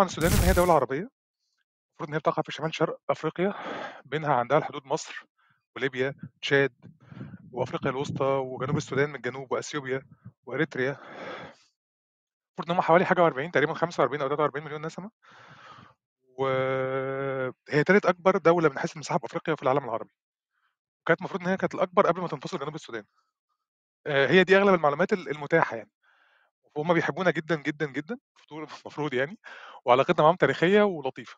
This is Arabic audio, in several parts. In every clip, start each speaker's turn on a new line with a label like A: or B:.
A: عن السودان إن هي دولة عربية، المفروض إن هي بتقع في شمال شرق أفريقيا، بينها عندها الحدود مصر وليبيا، تشاد وأفريقيا الوسطى وجنوب السودان من الجنوب وأثيوبيا وإريتريا. المفروض إن هم حوالي حاجة و40 تقريبًا 45 أو 43 مليون نسمة. وهي تالت أكبر دولة من حيث المساحة في أفريقيا وفي العالم العربي. وكانت المفروض إن هي كانت الأكبر قبل ما تنفصل جنوب السودان. آآ هي دي أغلب المعلومات ال المتاحة يعني. وهُم بيحبونا جدًا، جدًا، جدًا المفروض المفروض يعني، وعلاقتنا معاهم تاريخية ولطيفة.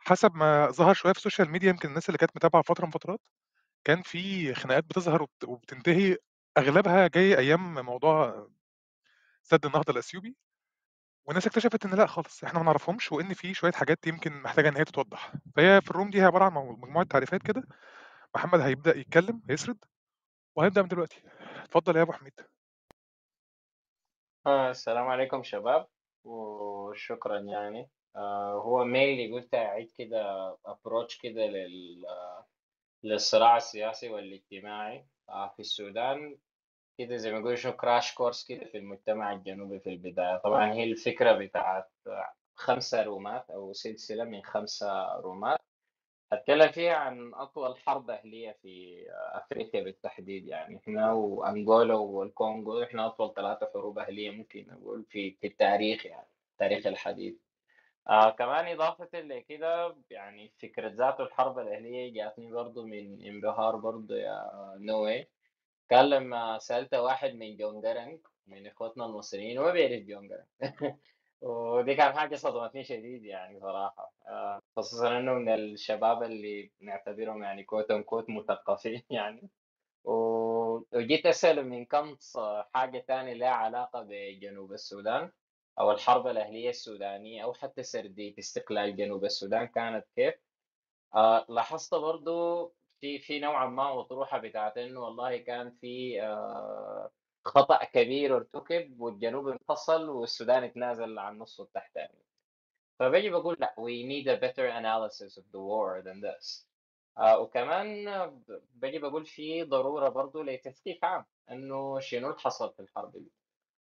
A: حسب ما ظهر شوية في السوشيال ميديا يمكن الناس اللي كانت متابعة فترة من فترات، كان في خناقات بتظهر وبت وبتنتهي أغلبها جاي أيام موضوع سد النهضة الأثيوبي. والناس اكتشفت إن لأ خالص، إحنا ما نعرفهمش وإن في شوية حاجات يمكن محتاجة إن هي تتوضح. فهي في ال room دي عبارة عن مو مجموعة تعريفات كده، محمد هيبدأ يتكلم، هيسرد، وهنبدأ من دلوقتي. اتفضل يا أبو حميد.
B: آه السلام عليكم شباب وشكرا يعني. آه هو mainly قلت أعيد كده approach كده لل للصراع السياسي والاجتماعي آه في السودان. كده زي ما يقولوا شنو كراش كورس كده في المجتمع الجنوبي في البداية. طبعا هي الفكرة بتاعت خمسة رومات أو سلسلة من خمسة رومات. هتكلم فيها عن أطول حرب أهلية في أفريقيا بالتحديد يعني. إحنا وأنغولا والكونغو إحنا أطول ثلاثة حروب أهلية ممكن نقول في في التاريخ يعني التاريخ الحديث آه كمان إضافة لكده يعني فكرة ذات الحرب الأهلية جاتني برضو من انبهار برضو يا نوي. كان لما سألت واحد من جون قرنق من إخوتنا المصريين وما بيعرف جون قرنق ودي كان حاجة صدمتني شديد يعني صراحة. آه، خصوصا إنه من الشباب اللي نعتبرهم يعني كوت أن كوت مثقفين يعني. وجيت أسأله من كم حاجة تانية لها علاقة بجنوب السودان أو الحرب الأهلية السودانية أو حتى سردية استقلال جنوب السودان كانت كيف. آه لاحظت برضو في في نوعا ما أطروحة بتاعت إنه والله كان في آه خطأ كبير ارتكب والجنوب انفصل والسودان اتنازل عن نصه التحتاني. فبجي بقول لأ we need a better analysis of the war than this. آه وكمان ب- بجي بقول في ضرورة برضو لتثقيف عام إنه شنو اللي حصل في الحرب دي.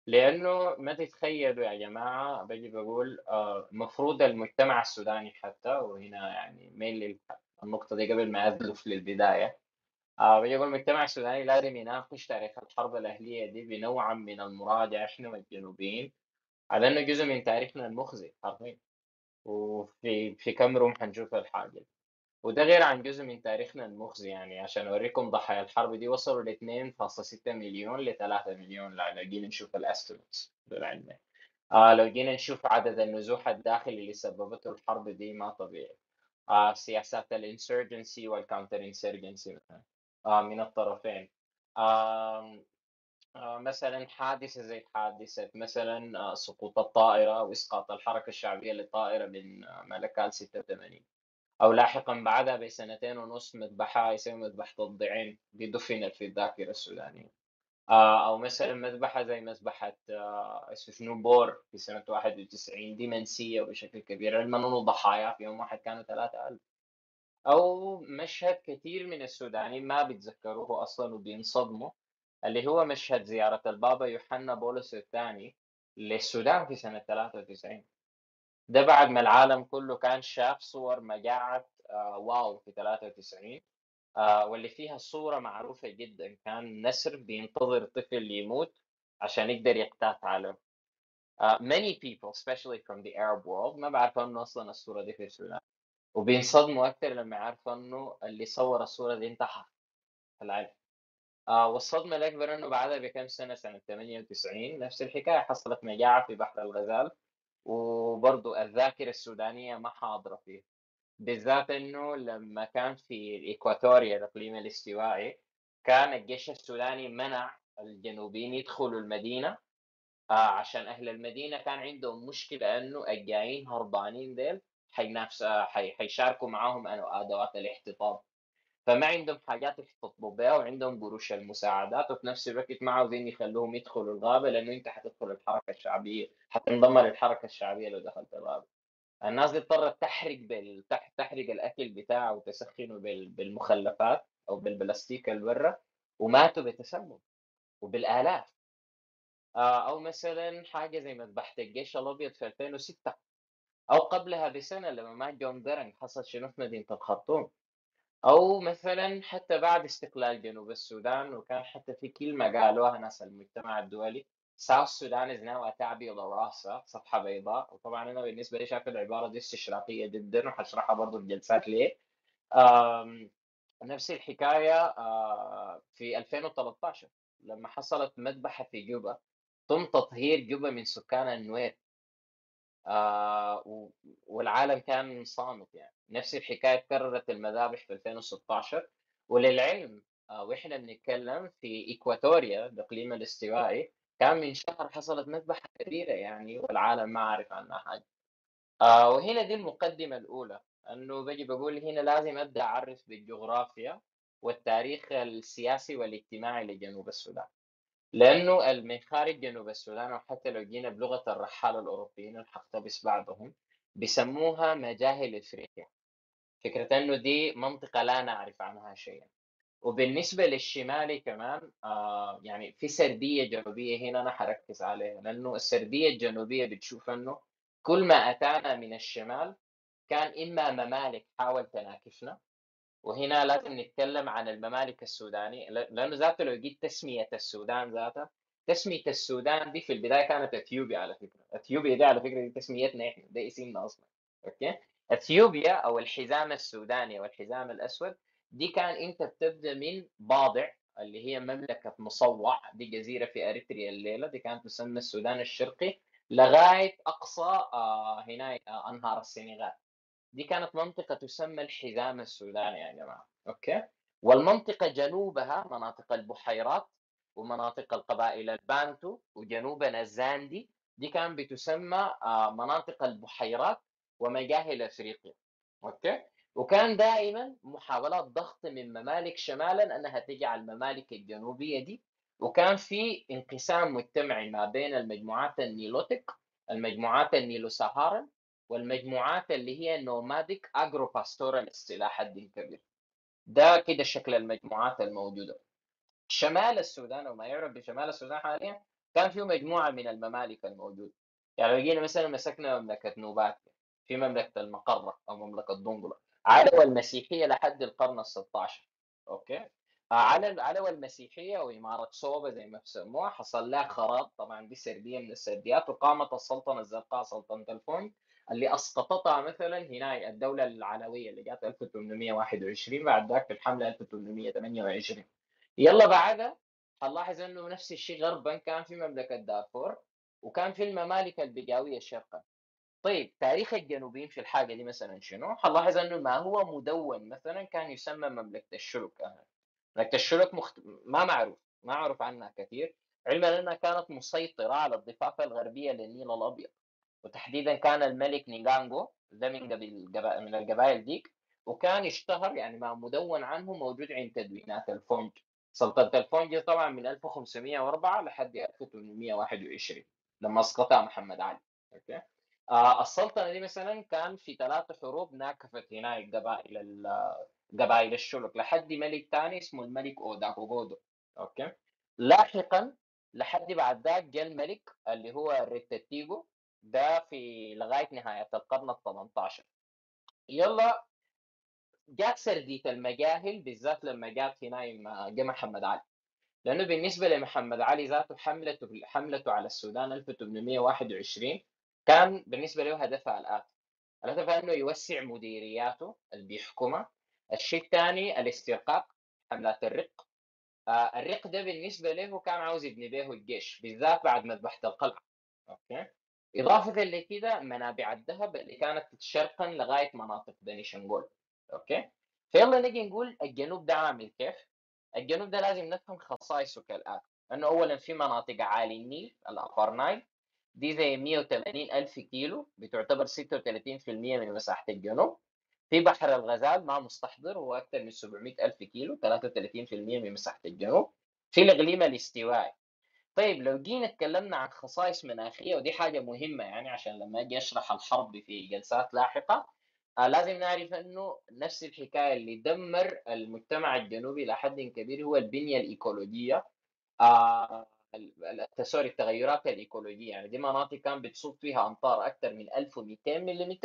B: لأنه ما تتخيلوا يا جماعة بجي بقول آه، المفروض المجتمع السوداني حتى وهنا يعني ميل النقطة دي قبل ما أذلف للبداية آه بجي بقول المجتمع السوداني لازم يناقش تاريخ الحرب الأهلية دي بنوع من المراجعة إحنا والجنوبيين على إنه جزء من تاريخنا المخزي حرفيا. وفي في كم room حنشوف الحاجة. دي. وده غير عن جزء من تاريخنا المخزي يعني عشان أوريكم ضحايا الحرب دي وصلوا ل 2.6 مليون ل 3 مليون لو جينا نشوف ال estimates بالعلم آه لو جينا نشوف عدد النزوح الداخلي اللي سببته الحرب دي ما طبيعي. آه سياسات ال insurgency وال counter insurgency مثلا. من الطرفين. آه آه مثلا حادثة زي حادثة مثلا آه سقوط الطائرة وإسقاط الحركة الشعبية للطائرة من آه، ملكال 86 أو لاحقا بعدها بسنتين ونص مذبحة يسمى مذبحة الضعين دي دفنت في الذاكرة السودانية. آه، أو مثلا مذبحة زي مذبحة آه، اسمه بور في سنة 91 دي منسية بشكل كبير علما أنه ضحايا في يوم واحد كانوا 3000 أو مشهد كثير من السودانيين ما بيتذكروه أصلا وبينصدموا اللي هو مشهد زيارة البابا يوحنا بولس الثاني للسودان في سنة 93 ده بعد ما العالم كله كان شاف صور مجاعة آه، واو في 93 آه، واللي فيها صورة معروفة جدا كان نسر بينتظر طفل يموت عشان يقدر يقتات عليه. آه، many people especially from the Arab world ما بعرفوا انه أصلا الصورة دي في السودان. وبينصدموا أكثر لما يعرفوا إنه اللي صور الصورة دي انتحر في العالم. آه والصدمة الأكبر إنه بعدها بكم سنة سنة 98 نفس الحكاية حصلت مجاعة في بحر الغزال وبرضو الذاكرة السودانية ما حاضرة فيه بالذات إنه لما كان في الإكواتوريا الإقليم الاستوائي كان الجيش السوداني منع الجنوبيين يدخلوا المدينة آه عشان أهل المدينة كان عندهم مشكلة إنه الجايين هربانين ديل حينافس حي- حيشاركوا معاهم أدوات الاحتطاب فما عندهم حاجات يحتطبوا بها وعندهم قروش المساعدات وفي نفس الوقت ما عاوزين يخلوهم يدخلوا الغابة لأنه أنت حتدخل الحركة الشعبية حتنضم للحركة الشعبية لو دخلت الغابة. الناس دي اضطرت تحرق بال... تح- تحرق الأكل بتاعه وتسخنه بال... بالمخلفات أو بالبلاستيك اللي برا وماتوا بتسمم وبالآلاف. آه، أو مثلا حاجة زي مذبحة الجيش الأبيض في 2006 أو قبلها بسنة لما مات جون قرنق حصل شنو في مدينة الخرطوم. أو مثلا حتى بعد استقلال جنوب السودان وكان حتى في كلمة قالوها ناس المجتمع الدولي. Sudan is now a tabula rasa صفحة بيضاء. وطبعا أنا بالنسبة لي شايف العبارة دي استشراقية جدا وحشرحها برضو في جلسات ليه نفس الحكاية آه، في 2013 لما حصلت مذبحة في جوبا تم تطهير جوبا من سكان النوير. آه، والعالم كان صامت يعني. نفس الحكاية كررت المذابح في 2016 وللعلم آه، وإحنا بنتكلم في إكواتوريا الإقليم الاستوائي كان من شهر حصلت مذبحة كبيرة يعني والعالم ما عارف عنها حاجة. آه وهنا دي المقدمة الأولى. أنه بجي بقول هنا لازم أبدأ أعرف بالجغرافيا والتاريخ السياسي والاجتماعي لجنوب السودان. لأنه ال- من خارج جنوب السودان أو حتى لو جينا بلغة الرحالة الأوروبيين اللي حقتبس بعضهم بيسموها مجاهل إفريقيا. فكرة أنه دي منطقة لا نعرف عنها شيئا. وبالنسبة للشمالي كمان آه يعني في سردية جنوبية هنا أنا حركز عليها لأنه السردية الجنوبية بتشوف أنه كل ما أتانا من الشمال كان إما ممالك حاول تناكفنا وهنا لازم نتكلم عن الممالك السودانية لأنه ذاته لو جيت تسمية السودان ذاتها تسمية السودان دي في البداية كانت إثيوبيا على فكرة إثيوبيا دي على فكرة دي تسميتنا إحنا ده اسمنا أصلا أوكي؟ إثيوبيا أو الحزام السوداني أو الحزام الأسود دي كان أنت بتبدأ من باضع اللي هي مملكة مصوع دي جزيرة في أريتريا الليلة دي كانت تسمى السودان الشرقي لغاية أقصى آه هنا آه أنهار السنغال. دي كانت منطقة تسمى الحزام السوداني يا جماعة. أوكي؟ والمنطقة جنوبها مناطق البحيرات ومناطق القبائل البانتو وجنوبنا الزاندي. دي كان بتسمى آه، مناطق البحيرات ومجاهل أفريقيا. أوكي؟ وكان دائما محاولات ضغط من ممالك شمالا أنها تجعل الممالك الجنوبية دي. وكان في انقسام مجتمعي ما بين المجموعات ال Nilotic المجموعات ال Nilo-Saharan والمجموعات اللي هي nomadic agro-pastoralist إلى حد كبير ده كده شكل المجموعات الموجودة. شمال السودان وما يعرف بشمال السودان حاليا كان فيه مجموعة من الممالك الموجودة. يعني لو جينا مثلا مسكنا مملكة نوبات في مملكة المقرة أو مملكة دنقله علوى المسيحيه لحد القرن ال 16 أوكي؟ على علوى المسيحيه وإمارة صوبة زي ما بسموها حصل لها خراب. طبعا دي سردية من السرديات وقامت السلطنة الزرقاء سلطنة الفونج اللي أسقطتها مثلا هنا الدولة العلوية اللي جات 1821 بعد ذاك الحملة 1828 يلا بعدها حنلاحظ إنه نفس الشيء غربا كان في مملكة دارفور وكان في الممالك البقاويه شرقا. طيب تاريخ الجنوبيين في الحاجة دي مثلا شنو؟ حنلاحظ إنه ما هو مدون مثلا كان يسمى مملكة الشلوك. مملكة الشلوك مخت... ما معروف ما معروف عنها كثير. علما إنها كانت مسيطرة على الضفاف الغربية للنيل الأبيض. وتحديدا كان الملك نيغانجو ده من قبل من القبائل ديك وكان اشتهر يعني ما مدون عنه موجود عند تدوينات الفونج. سلطنة الفونج طبعا من 1504 لحد 1821 لما اسقطها محمد علي. أوكي؟ آه السلطنة دي مثلا كان في ثلاث حروب ناكفت هناك قبائل ال- قبائل الشلوك لحد ملك ثاني اسمه الملك اوداكوغودو أوكي؟ لاحقا لحد بعد ذاك جاء الملك اللي هو ريتاتيجو ده في لغاية نهاية القرن ال 18 يلا جات سرديه المجاهل بالذات لما جات هنا لما جاء محمد علي. لأنه بالنسبة لمحمد علي ذاته حملته حملته على السودان 1821 كان بالنسبة له هدفها الاتي الهدف أنه يوسع مديرياته اللي بيحكمها الشيء الثاني الاسترقاق حملات الرق. آه الرق ده بالنسبة له كان عاوز يبني به الجيش بالذات بعد مذبحة القلعة. أوكي؟ إضافة لكده منابع الذهب اللي كانت شرقا لغاية مناطق بني شنغول أوكي؟ فيلا نجي نقول الجنوب ده عامل كيف؟ الجنوب ده لازم نفهم خصائصه كالاتي إنه اولا في مناطق عالي النيل ال Upper Nile دي زي 180 ألف كيلو بتعتبر 36% من مساحة الجنوب. في بحر الغزال ما مستحضر هو أكثر من 700 ألف كيلو 33% من مساحة الجنوب. في الإقليم الاستوائي. طيب لو جينا اتكلمنا عن خصائص مناخية ودي حاجة مهمة يعني عشان لما أجي أشرح الحرب في جلسات لاحقة آه لازم نعرف إنه نفس الحكاية اللي دمر المجتمع الجنوبي إلى حد كبير هو البنية الإيكولوجية آه سوري التغيرات الإيكولوجية. يعني دي مناطق كان بتصب فيها أمطار أكثر من 1200 ملم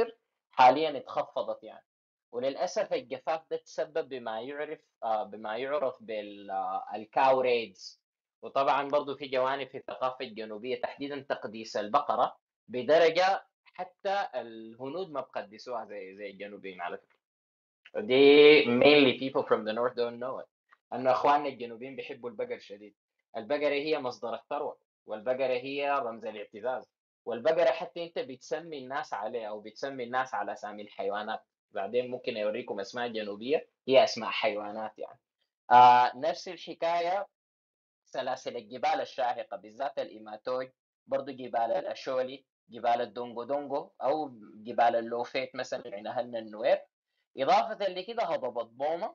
B: حاليا اتخفضت يعني. وللأسف الجفاف ده تسبب بما يعرف آه، بما يعرف بالكاو ريدز وطبعا برضو في جوانب في الثقافة الجنوبية تحديدا تقديس البقرة بدرجة حتى الهنود ما بقدسوها زي زي الجنوبيين على فكرة. دي mainly people from the north don't know it. أنه إخواننا الجنوبيين بيحبوا البقر شديد البقرة هي مصدر الثروة والبقرة هي رمز الاعتزاز. والبقرة حتى أنت بتسمي الناس عليه أو بتسمي الناس على أسامي الحيوانات. بعدين ممكن أوريكم أسماء جنوبية هي أسماء حيوانات يعني. آه نفس الحكاية سلاسل الجبال الشاهقة بالذات الإيماتونج برضو جبال الأشولي جبال الدونغو دونغو أو جبال اللوفيت مثلا عند النوير. إضافة لكده هضبه بوما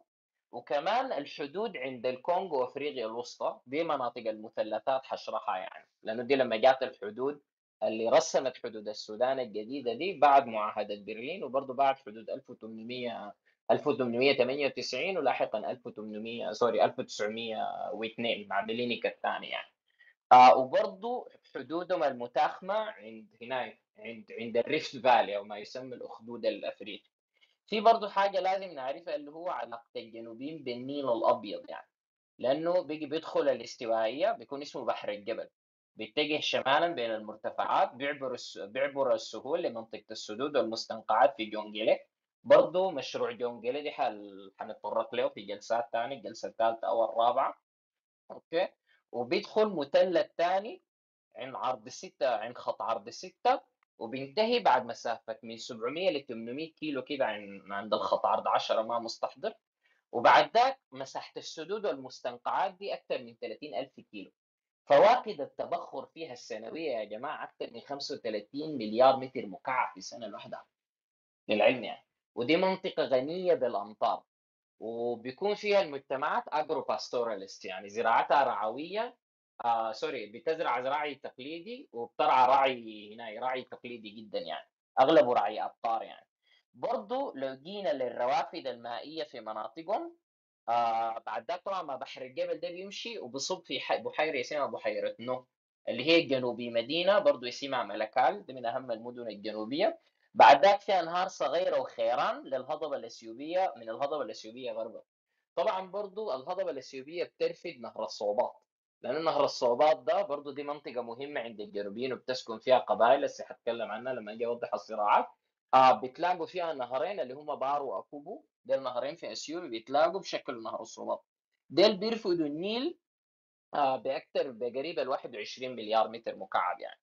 B: وكمان الحدود عند الكونغو وأفريقيا الوسطى دي مناطق المثلثات حشرحها يعني لأنه دي لما جات الحدود اللي رسمت حدود السودان الجديدة دي بعد معاهدة برلين وبرضه بعد حدود 1800 1898 ولاحقا 1800 sorry 1902 مع ميلينيكا الثاني يعني آه وبرضه حدودهم المتاخمة عند هناك عند عند ال Rift Valley أو ما يسمى الأخدود الأفريقي. في برضه حاجة لازم نعرفها اللي هو علاقة الجنوبيين بالنيل الأبيض يعني. لأنه بيجي بيدخل الاستوائية بيكون اسمه بحر الجبل. بيتجه شمالا بين المرتفعات بيعبر. بيعبر السهول لمنطقة السدود والمستنقعات في جونجيلي برضه مشروع جونجيلي دي حل... حنتطرق له في جلسات ثانية الجلسه الثالثه أو الرابعة. okay؟ وبيدخل مثلث ثاني عند عرض ستة عند خط عرض ستة وبينتهي بعد مسافة من 700 ل 800 كيلو كده عند الخط عرض 10 ما مستحضر. وبعد ذاك مساحة السدود والمستنقعات دي أكثر من 30 ألف كيلو. فواقد التبخر فيها السنوية يا جماعة أكثر من 35 مليار متر مكعب في السنة الواحدة. للعلم يعني. ودي منطقة غنية بالأمطار وبيكون فيها المجتمعات agro-pastoralist يعني زراعتها رعوية آه sorry بتزرع زراعي تقليدي وبترعى راعي هنا راعي تقليدي جدا يعني أغلبه راعي ابقار يعني. برضو لو جينا للروافد المائية في مناطقهم آه بعد ذاك طبعا ما بحر الجبل ده بيمشي وبصب في بحيرة اسمها بحيرة نو اللي هي جنوبي مدينة برضو اسمها ملكال دي من أهم المدن الجنوبية. بعد ذاك في أنهار صغيرة وخيران للهضبة الأثيوبية من الهضبة الأثيوبية غربا. طبعا برضو الهضبة الأثيوبية بترفد نهر الصوبات لأنه نهر الصوبات ده برضو دي منطقة مهمة عند الجنوبيين وبتسكن فيها قبائل. هسه حتكلم عنها لما أجي أوضح الصراعات. آه بتلاقوا فيها نهرين اللي هم بارو وأكوبو. دول نهرين في أثيوبيا بيتلاقوا بشكل نهر الصوبات. دول بيرفدوا النيل آه باكثر بقريب ال 21 مليار متر مكعب يعني.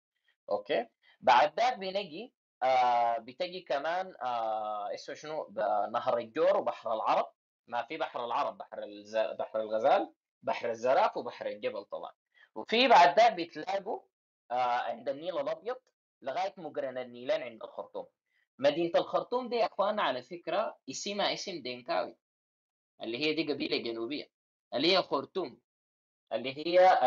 B: okay؟ بعد ذاك بنجي آه بتجي كمان آه اسمه شنو؟ نهر الجور وبحر العرب. ما في بحر العرب بحر الز... بحر الغزال بحر الزراف وبحر الجبل طبعا. وفي بعد ذاك بتلاقوا آه عند النيل الأبيض لغاية مقرن النيلين عند الخرطوم. مدينة الخرطوم دي يا اخواننا على فكرة اسمها اسم دينكاوي اللي هي دي قبيلة جنوبية اللي هي خرطوم اللي هي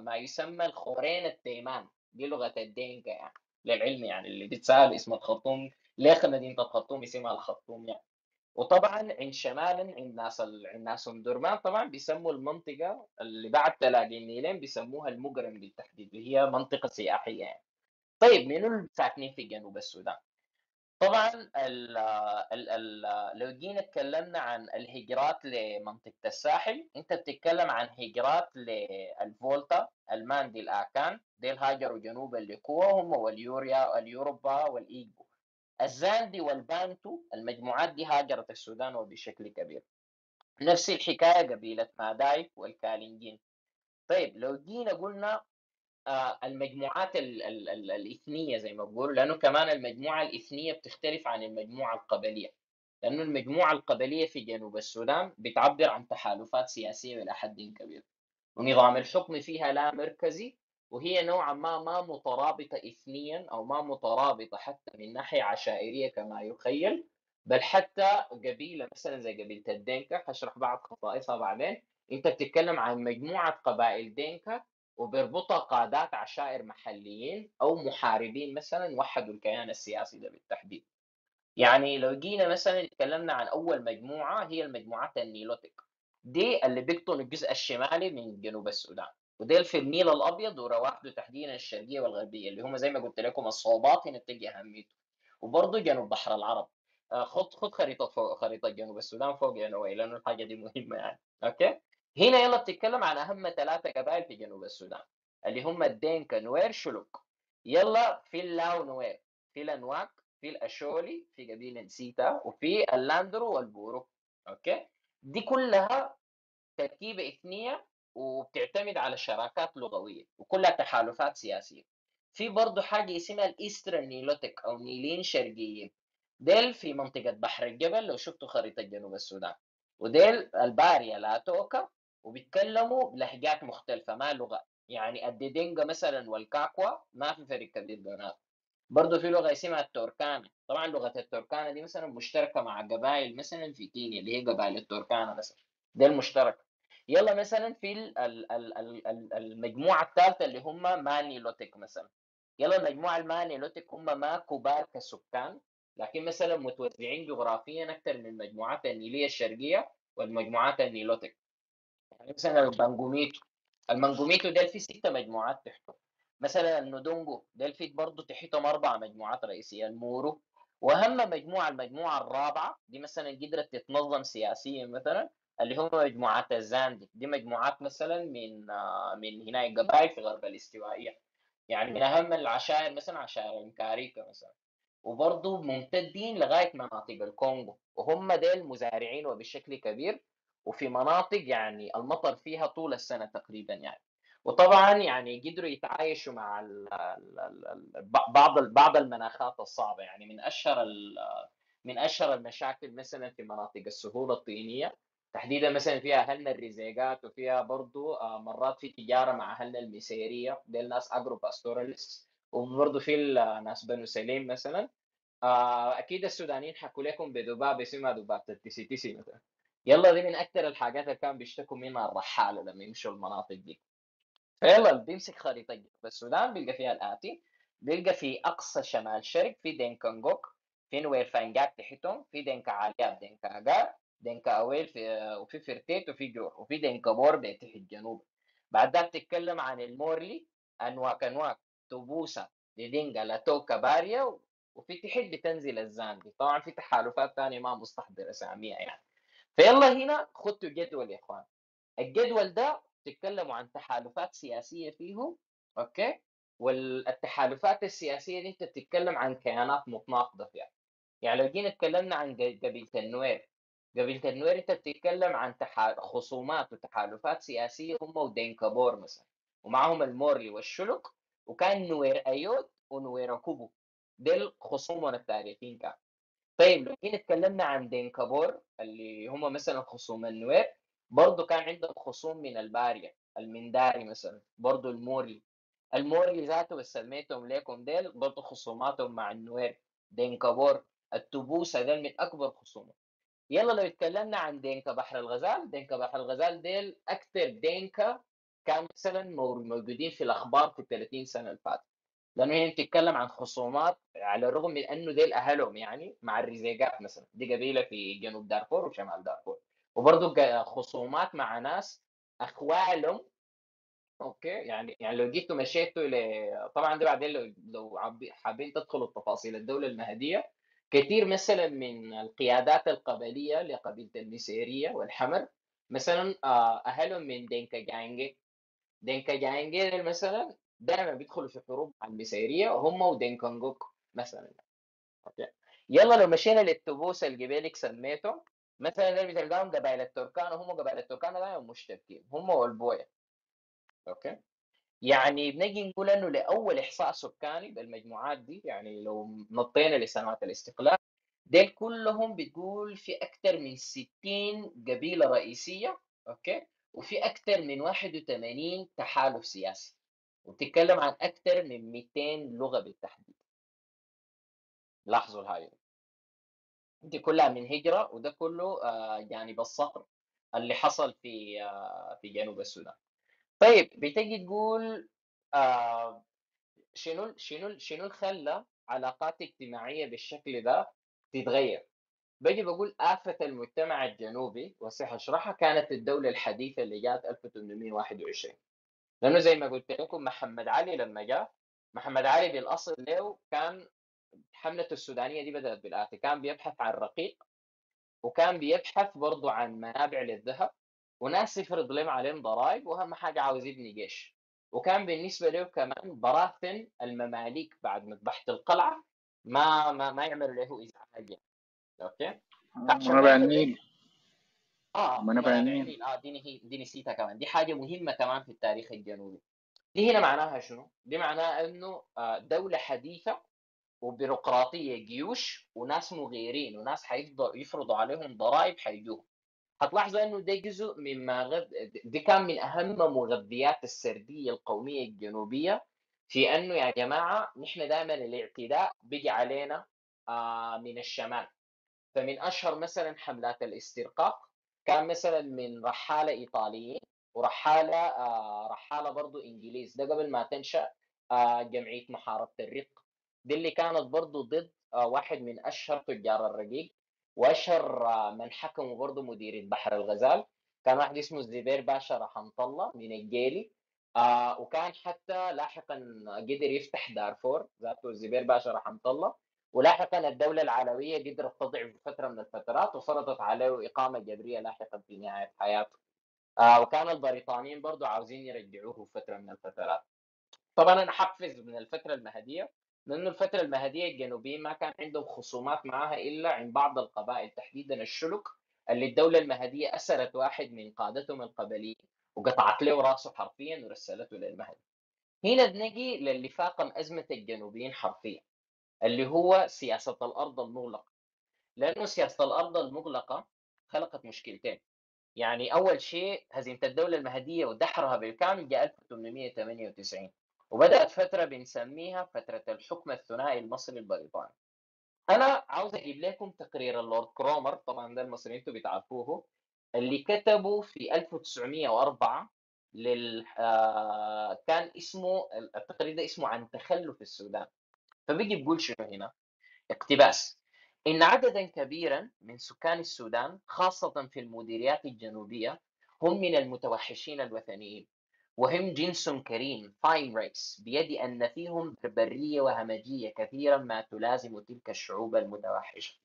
B: ما يسمى الخورين التيمان دي لغة الدينكا يعني. للعلم يعني اللي بتسال اسم الخرطوم ليه مدينه الخرطوم اسمها الخرطوم يعني وطبعا عند شمالا عند ناس ال... عند ناس درمان طبعا بيسموا المنطقة اللي بعد تلاقي النيلين بيسموها المقرن بالتحديد اللي هي منطقة سياحية يعني طيب منو ساكنين في جنوب السودان؟ طبعا ال ال ال لو جينا اتكلمنا عن الهجرات لمنطقة الساحل انت بتتكلم عن هجرات للفولتا الماندي الاكان ديل هاجروا جنوبا لكوا هم واليوريا اليوروبا والإيجو. الزاندي والبانتو المجموعات دي هاجرت السودان وبشكل كبير. نفس الحكاية قبيلة ماداي والكالينجين. طيب لو جينا قلنا آه، المجموعات ال ال ال الإثنية زي ما بقول لأنه كمان المجموعة الإثنية بتختلف عن المجموعة القبلية. لأنه المجموعة القبلية في جنوب السودان بتعبر عن تحالفات سياسية إلى حد كبير. ونظام الحكم فيها لا مركزي وهي نوعا ما ما مترابطة إثنيا أو ما مترابطة حتى من ناحية عشائرية كما يخيل بل حتى قبيلة مثلا زي قبيلة الدينكا هشرح بعض خصائصها بعدين. أنت بتتكلم عن مجموعة قبائل دينكا وبيربطها قادات عشائر محليين أو محاربين مثلا وحدوا الكيان السياسي ده بالتحديد. يعني لو جينا مثلا اتكلمنا عن أول مجموعة هي المجموعات ال Nilotic. دي اللي بيقطن الجزء الشمالي من جنوب السودان وديل في النيل الابيض وروافده تحديدا الشرقية والغربية اللي هم زي ما قلت لكم الصوبات تجي أهميته. وبرضه جنوب بحر العرب. آه، خد خد خريطة فوق خريطة جنوب السودان فوق يا نوي لأنه الحاجة دي مهمة يعني. okay؟ هنا يلا بتتكلم عن أهم ثلاثة قبائل في جنوب السودان اللي هم الدينكا نوير شلوك. يلا في اللاو نوير في الأنواك في الأشولي في قبيلة سيتا وفي اللاندرو والبورو. okay؟ دي كلها تركيبه إثنية وبتعتمد على شراكات لغوية وكلها تحالفات سياسية. في برضه حاجة اسمها ال Eastern Nilotic أو نيليين شرقيين. ديل في منطقة بحر الجبل لو شفتوا خريطة جنوب السودان. وديل الباريا لاتوكا وبيتكلموا بلهجات مختلفة ما لغة. يعني الديدينجا مثلا والكاكوا ما في فرق كبير بيناتهم برضه في لغة اسمها التوركانا طبعا لغة التوركانا دي مثلا مشتركة مع قبائل مثلا في كينيا اللي هي قبائل التوركانا مثلا. ده المشترك يلا مثلا في ال- ال- ال- ال- ال- المجموعة الثالثة اللي هم مانيلوتيك مثلا. يلا المجموعة المانيلوتيك هم ما كبار كسكان لكن مثلا متوزعين جغرافيا أكثر من المجموعات النيلية الشرقية والمجموعات النيلوتيك. يعني مثلا البانجوميتو المانجوميتو ده في ستة مجموعات تحته مثلا الندونجو ده في برضه تحتهم أربع مجموعات رئيسية المورو. وأهم مجموعة المجموعة الرابعة دي مثلا قدرت تتنظم سياسيا مثلا اللي هم مجموعات الزاندي. دي مجموعات مثلا من آه، من هنا قبائل في غرب الاستوائية. يعني من أهم العشائر مثلا عشائر الكاريكا مثلا. وبرضه ممتدين لغاية مناطق الكونغو. وهم ديل مزارعين وبشكل كبير. وفي مناطق يعني المطر فيها طول السنة تقريبا يعني. وطبعا يعني قدروا يتعايشوا مع ال ال ال ال بعض ال- بعض المناخات الصعبة. يعني من أشهر ال- من أشهر المشاكل مثلا في مناطق السهول الطينية تحديدا مثلا فيها أهلنا الريزيقات وفيها برضو آه، مرات في تجارة مع أهلنا الميسيرية دي الناس agro-pastoralist وبرضو في ال- ناس بنو سليم مثلا. آه، أكيد السودانيين حكوا لكم بذبابة اسمها ذبابة التسي تسي مثلا. يلا دي من أكثر الحاجات اللي كانوا بيشتكوا منها الرحالة لما يمشوا المناطق دي. فيلا بيمسك خريطة جنوب السودان بيلقى فيها الآتي بيلقى في أقصى شمال شرق في دينكا نجوك في نوير فانجاك تحتهم في دينكا علياب دينكا أجار دينكا أويل في وفي فرتيت وفي جور وفي دينكا بور تحت جنوب بعد ذاك تتكلم عن المورلي أنواك أنواك توبوسا ديدينجا لاتوكا باريا وفي تحت بتنزل الزاندي طبعا في تحالفات ثانية ما مستحضر أساميها يعني. فيلا هنا خدتوا جدول يا إخوان. الجدول ده تتكلموا عن تحالفات سياسية فيهم أوكي؟ والتحالفات السياسية دي أنت بتتكلم عن كيانات متناقضة فيها. يعني لو جينا اتكلمنا عن ق- قبيلة النوير قبيلة النوير أنت بتتكلم عن. خصومات وتحالفات سياسية هم ودينكا بور مثلا ومعهم المورلي والشلك وكان نوير ايود ونوير كوبو دول خصومهم التاريخيين كان. طيب لو جينا اتكلمنا عن دينكا بور اللي هم مثلا خصوم النوير برضه كان عندهم خصوم من البارية المنداري مثلا برضه المورلي. المورلي ذاته بس سميتهم ليكم ديل برضه خصوماتهم مع النوير دينكا بور. التبوسا ديل من أكبر خصومهم. يلا لو اتكلمنا عن دينكا بحر الغزال دينكا بحر الغزال ديل أكثر دينكا كان مثلا مو- موجودين في الأخبار في ال 30 سنة اللي فاتت. لأنه هي بتتكلم عن خصومات على الرغم من أنه ديل أهلهم يعني مع الريزيقات مثلا. دي قبيلة في جنوب دارفور وشمال دارفور. وبرضه خصومات مع ناس أخوالهم okay؟ يعني يعني لو جيتوا مشيتوا ل طبعا ده بعدين لو لو حابين تدخلوا التفاصيل الدولة المهدية كثير مثلا من القيادات القبلية لقبيلة المسيريه والحمر مثلا آه، أهلهم من دينكا جانجي. دينكا جانجي مثلا دائما بيدخلوا في حروب مع المسيريه هم ودينكانجوك مثلا. أوكي؟ يلا لو مشينا للتبوس القبيلك سميته مثلا اللي بتلقاهم قبائل التركان وهم قبائل التركان دائما مشتركين هم والبويا أوكي؟ يعني بنجي نقول إنه لأول إحصاء سكاني بالمجموعات دي يعني لو نطينا لسنوات الاستقلال ديل كلهم بتقول في أكثر من 60 قبيلة رئيسية أوكي؟ وفي أكثر من 81 تحالف سياسي. وبتتكلم عن أكثر من 200 لغة بالتحديد. لاحظوا الهاي. دي كلها من هجرة وده كله آه، يعني بالصقر اللي حصل في آه، في جنوب السودان. طيب بتجي تقول آه، شنو شنو شنو اللي خلى علاقات اجتماعية بالشكل ده تتغير؟ باجي بقول آفة المجتمع الجنوبي وسيح أشرحها كانت الدولة الحديثة اللي جات 1821 لأنه زي ما قلت لكم محمد علي لما جاء محمد علي بالأصل له كان حملة السودانية دي بدأت بالآتي كان بيبحث عن رقيق وكان بيبحث برضه عن منابع للذهب وناس يفرض لهم عليهم ضرائب واهم حاجة عاوز يبني جيش. وكان بالنسبة له كمان براثن المماليك بعد مذبحه القلعة ما ما ما يعملوا له إزعاج يعني. أوكي؟ فعشان
C: منابع
B: يعمل
C: النيل.
B: آه
C: منابع
B: منابع
C: النيل.
B: آه دي دي نسيتها كمان. دي حاجة مهمة كمان في التاريخ الجنوبي. دي هنا معناها شنو؟ دي معناها إنه آه، دولة حديثة وبيروقراطية جيوش وناس مغيرين وناس حيفضلوا يفرضوا عليهم ضرائب حيجوهم هتلاحظوا إنه ده جزء مما غذ... دي كان من أهم مغذيات السردية القومية الجنوبية في إنه يا جماعة نحن دائما الاعتداء بيجي علينا آه من الشمال. فمن أشهر مثلا حملات الاسترقاق كان مثلا من رحالة ايطاليين ورحالة آه رحالة برضو إنجليز. ده قبل ما تنشأ آه جمعية محاربة الرق. دي اللي كانت برضو ضد آه واحد من أشهر تجار الرقيق وأشهر آه، من حكموا برضه مديريه بحر الغزال. كان واحد اسمه الزبير باشا رحمة الله من الجيلي آه وكان حتى لاحقا قدر يفتح دارفور ذاته الزبير باشا رحمة الله ولاحقا الدولة العلوية قدرت تضعف فترة من الفترات وفرضت عليه إقامة جبرية لاحقا في نهاية حياته. آه وكان البريطانيين برضو عاوزين يرجعوه فترة من الفترات. طبعا أنا حقفز من الفترة المهدية لأنه الفترة المهدية الجنوبية ما كان عندهم خصومات معها إلا عند بعض القبائل تحديدا الشلك اللي الدولة المهدية أسرت واحد من قادتهم القبليين وقطعت له راسه حرفيا ورسلته للمهدي. هنا بنجي للي فاقم أزمة الجنوبيين حرفيا اللي هو سياسة الأرض المغلقة. لأنه سياسة الأرض المغلقة خلقت مشكلتين. يعني أول شيء هزيمة الدولة المهدية ودحرها بالكامل جاء 1898 وبدأت فترة بنسميها فترة الحكم الثنائي المصري البريطاني. أنا عاوز أجيب لكم تقرير اللورد كرومر طبعا ده المصريين أنتوا بتعرفوه اللي كتبه في 1904 لل آه، كان اسمه التقرير ده اسمه عن تخلف السودان. فبيجي بيقول شنو هنا؟ اقتباس إن عددا كبيرا من سكان السودان خاصة في المديريات الجنوبية هم من المتوحشين الوثنيين. وهم جنس كريم fine race بيد أن فيهم بربرية وهمجية كثيرا ما تلازم تلك الشعوب المتوحشة.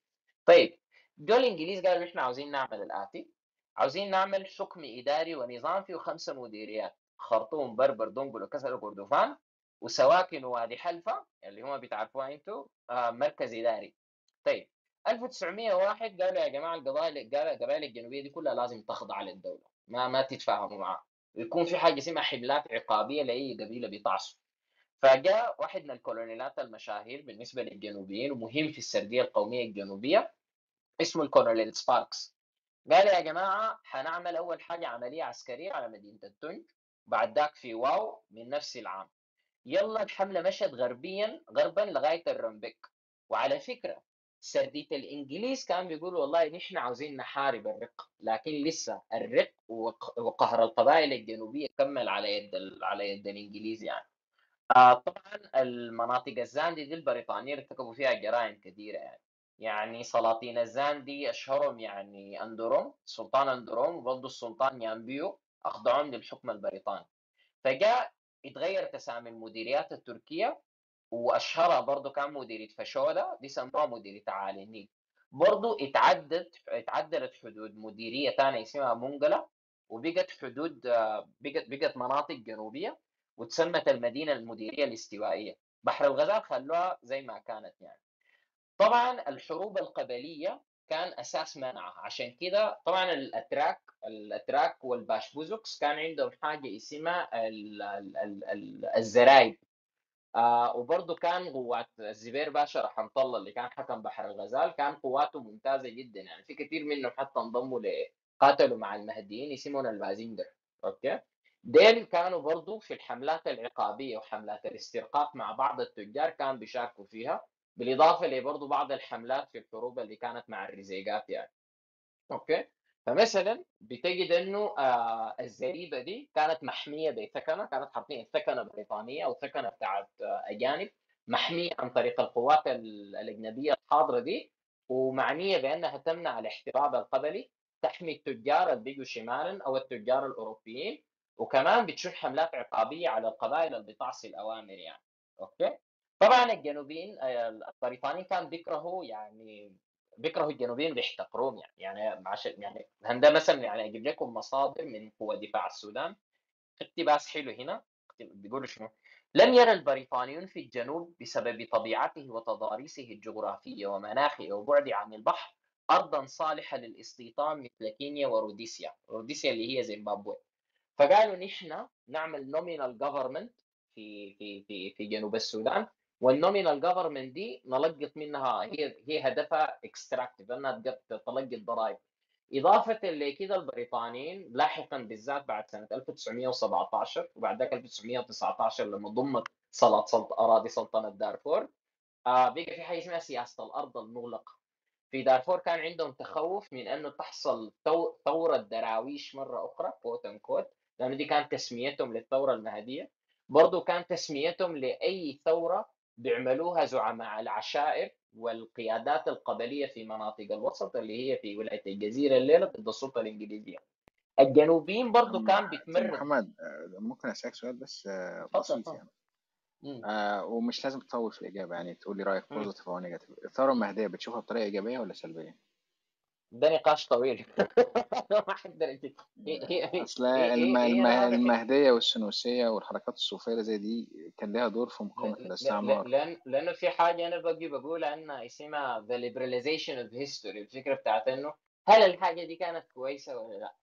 B: طيب دول الإنجليز قالوا إحنا عاوزين نعمل الآتي. عاوزين نعمل حكم إداري ونظام فيه خمسة مديريات خرطوم بربر دنقلا وكسلا وكردفان وسواكن ووادي حلفة اللي هم بتعرفوها أنتوا آه مركز إداري. طيب 1901 قالوا يا جماعة القبائل القبائل الجنوبية دي كلها لازم تخضع للدولة ما ما تتفاهموا معها ويكون في حاجة اسمها حملات عقابية لأي قبيلة بيطعسوا فجاء واحد من الكولونيلات المشاهير بالنسبة للجنوبيين ومهم في السردية القومية الجنوبية اسمه الكولونيل سباركس. قال يا جماعة حنعمل أول حاجة عملية عسكرية على مدينة التونج بعد ذاك في واو من نفس العام. يلا الحمله مشت غربيا غربا لغاية الرمبك وعلى فكرة سرديه الإنجليز كان بيقولوا والله نحن عاوزين نحارب الرق لكن لسه الرق وقهر القبائل الجنوبية كمل على يد على يد الإنجليز يعني. آه طبعا المناطق الزاندي دي البريطانيين ارتكبوا فيها جرائم كثيرة يعني. يعني سلاطين الزاندي أشهرهم يعني أندروم سلطان أندروم وبرضه السلطان يامبيو أخضعهم للحكم البريطاني. فجاء اتغير تسامي المديريات التركية وأشهرها برضه كان مديرية فشولة دي سموها مديرية عالي النيل برضه اتعدت اتعدلت حدود مديرية ثانية اسمها منقله وبقت حدود بقت بقت مناطق جنوبية وتسمت المدينة المديرية الاستوائية. بحر الغزال خلوها زي ما كانت يعني. طبعا الحروب القبلية كان أساس منعها. عشان كده طبعا الأتراك الأتراك والباشبوزوكس كان عندهم حاجة اسمها الزرايب. آه وبرضه كان قوات الزبير باشا رحمه الله اللي كان حكم بحر الغزال كان قواته ممتازة جدا يعني في كثير منهم حتى انضموا قاتلوا مع المهديين يسمون البازينجر okay؟ ديل كانوا برضو في الحملات العقابية وحملات الاسترقاق مع بعض التجار كانوا بيشاركوا فيها بالإضافة لبرضو بعض الحملات في الحروب اللي كانت مع الرزيقات يعني أوكي؟ فمثلا بتجد إنه آه الزريبة دي كانت محمية بثكنة كانت حاطين ثكنة بريطانية أو ثكنة بتاعت آه أجانب محمية عن طريق القوات الأجنبية الحاضرة دي ومعنية بأنها تمنع الاحتراب القبلي تحمي التجار اللي بيجوا شمالا أو التجار الأوروبيين وكمان بتشن حملات عقابية على القبائل اللي بتعصي الأوامر يعني. أوكي؟ طبعا الجنوبيين آه، البريطانيين كان بيكرهوا يعني بيكرهوا الجنوبيين بيحتقروهم يعني. يعني عشان يعني هندا مثلا يعني أجيب لكم مصادر من قوى دفاع السودان. اقتباس حلو هنا. بيقولوا شنو؟ لم يرى البريطانيون في الجنوب بسبب طبيعته وتضاريسه الجغرافية ومناخه وبعده عن البحر أرضا صالحة للاستيطان مثل كينيا وروديسيا. روديسيا اللي هي زيمبابوي. فقالوا نحن نعمل nominal government في في في في جنوب السودان. وال nominal government دي نلقط منها هي هي هدفها extractive انها تلقط ضرائب. إضافة لكده البريطانيين لاحقا بالذات بعد سنة 1917 وبعد ذاك 1919 لما ضمت سلط سلط أراضي سلطنة دارفور آه بقى في حاجة اسمها سياسة الأرض المغلقة. في دارفور كان عندهم تخوف من أنه تحصل ثورة دراويش مرة أخرى quote unquote لأنه دي كانت تسميتهم للثورة المهدية. برضو كان تسميتهم لأي ثورة بيعملوها زعماء العشائر والقيادات القبلية في مناطق الوسط اللي هي في ولاية الجزيرة الليلة ضد السلطة الإنجليزية. الجنوبيين برضو كان بيتمردوا.
C: محمد آه، ممكن أسألك سؤال بس آه، بسيط يعني. آه ومش لازم تطول في الإجابة يعني تقول لي رأيك positive أو negative الثورة المهدية بتشوفها بطريقة إيجابية ولا سلبية؟
B: ده نقاش طويل. ما
C: أقدر أصل المهدية والسنوسيه والحركات الصوفية اللي زي دي كان لها دور في مقاومة الاستعمار.
B: لأن لأنه في حاجة أنا باجي بقولها انها اسمها the liberalization of history الفكرة بتاعت إنه هل الحاجة دي كانت كويسة ولا لا؟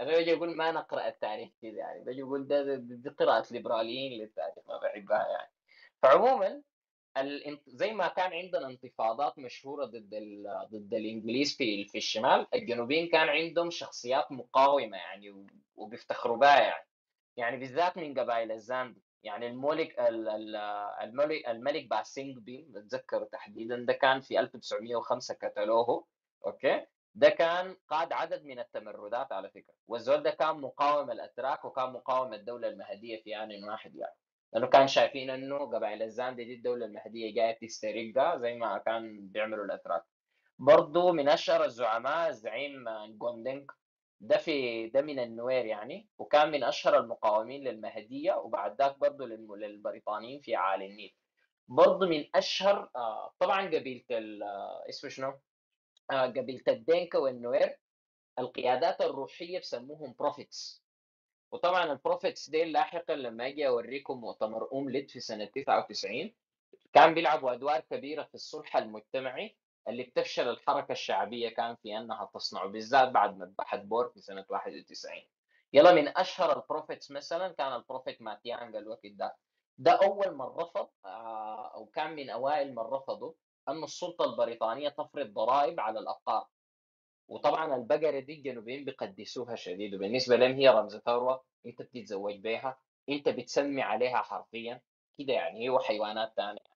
B: أنا باجي أقول ما نقرأ التاريخ كذا يعني. باجي أقول ده دي قراءة ليبراليين للتاريخ ما بحبها يعني. فعموما زي ما كان عندنا انتفاضات مشهورة ضد ضد الإنجليز في في الشمال الجنوبيين كان عندهم شخصيات مقاومة يعني وبيفتخروا بها يعني. يعني بالذات من قبائل الزاندي يعني الملك الملك الملك باسينغبي بتذكره تحديدا ده كان في 1905 قتلوه okay؟ ده كان قاد عدد من التمردات على فكرة. والزول ده كان مقاوم الأتراك وكان مقاوم الدولة المهدية في آن واحد يعني. لأنه كان شايفين إنه قبائل الزاندي دي الدولة المهدية جاية تسترقها زي ما كان بيعملوا الأتراك. برضه من أشهر الزعماء الزعيم جوندينج ده في ده من النوير يعني. وكان من أشهر المقاومين للمهدية. وبعد ذاك برضه للبريطانيين في أعالي النيل. برضه من أشهر آه، طبعا قبيلة آه، اسمه شنو؟ آه، قبيلة الدينكا والنوير. القيادات الروحية بسموهم prophets وطبعا ال prophets دي لاحقا لما أجي أوريكم مؤتمر ونليت في سنة 99 كان بيلعبوا أدوار كبيرة في الصلح المجتمعي اللي بتفشل الحركة الشعبية كان في أنها تصنعه بالذات بعد مذبحة بور في سنة 91 يلا من أشهر ال prophets مثلا كان ال prophet ماتيانج الوقت ده. ده أول من رفض آه، أو كان من أوائل من رفضوا أن السلطة البريطانية تفرض ضرائب على الابقار وطبعا البقرة دي الجنوبيين بيقدسوها شديد وبالنسبة لهم هي رمز ثروة انت بتتزوج بها انت بتسمي عليها حرفيا كده يعني هي حيوانات ثانية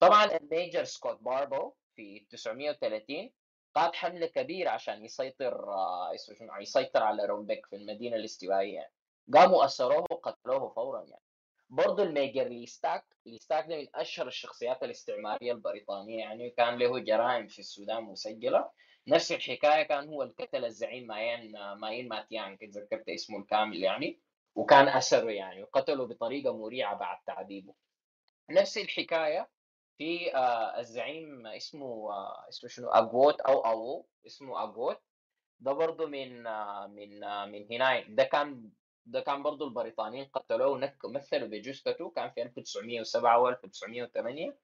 B: طبعا ال major سكوت باربو في 930 قاد حمله كبيره عشان يسيطر آه، يسيطر على رومبيك في المدينة الاستوائية يعني. قاموا اسروه وقتلوه فورا يعني. برضه ال major لي ستاك لي ستاك ده من أشهر الشخصيات الاستعمارية البريطانية يعني كان له جرائم في السودان مسجلة. نفس الحكاية كان هو القتل الزعيم ماين ماين ماتيان تذكرت اسمه الكامل يعني وكان أسره يعني وقتله بطريقة مريعة بعد تعذيبه. نفس الحكاية في آه الزعيم اسمه آه اسمه شنو أغوت أو أو اسمه أغوت. ده برضه من آه من آه من هنا ده كان ده كان برضه البريطانيين قتلوه مثلوا بجثته. كان في 1907 و 1908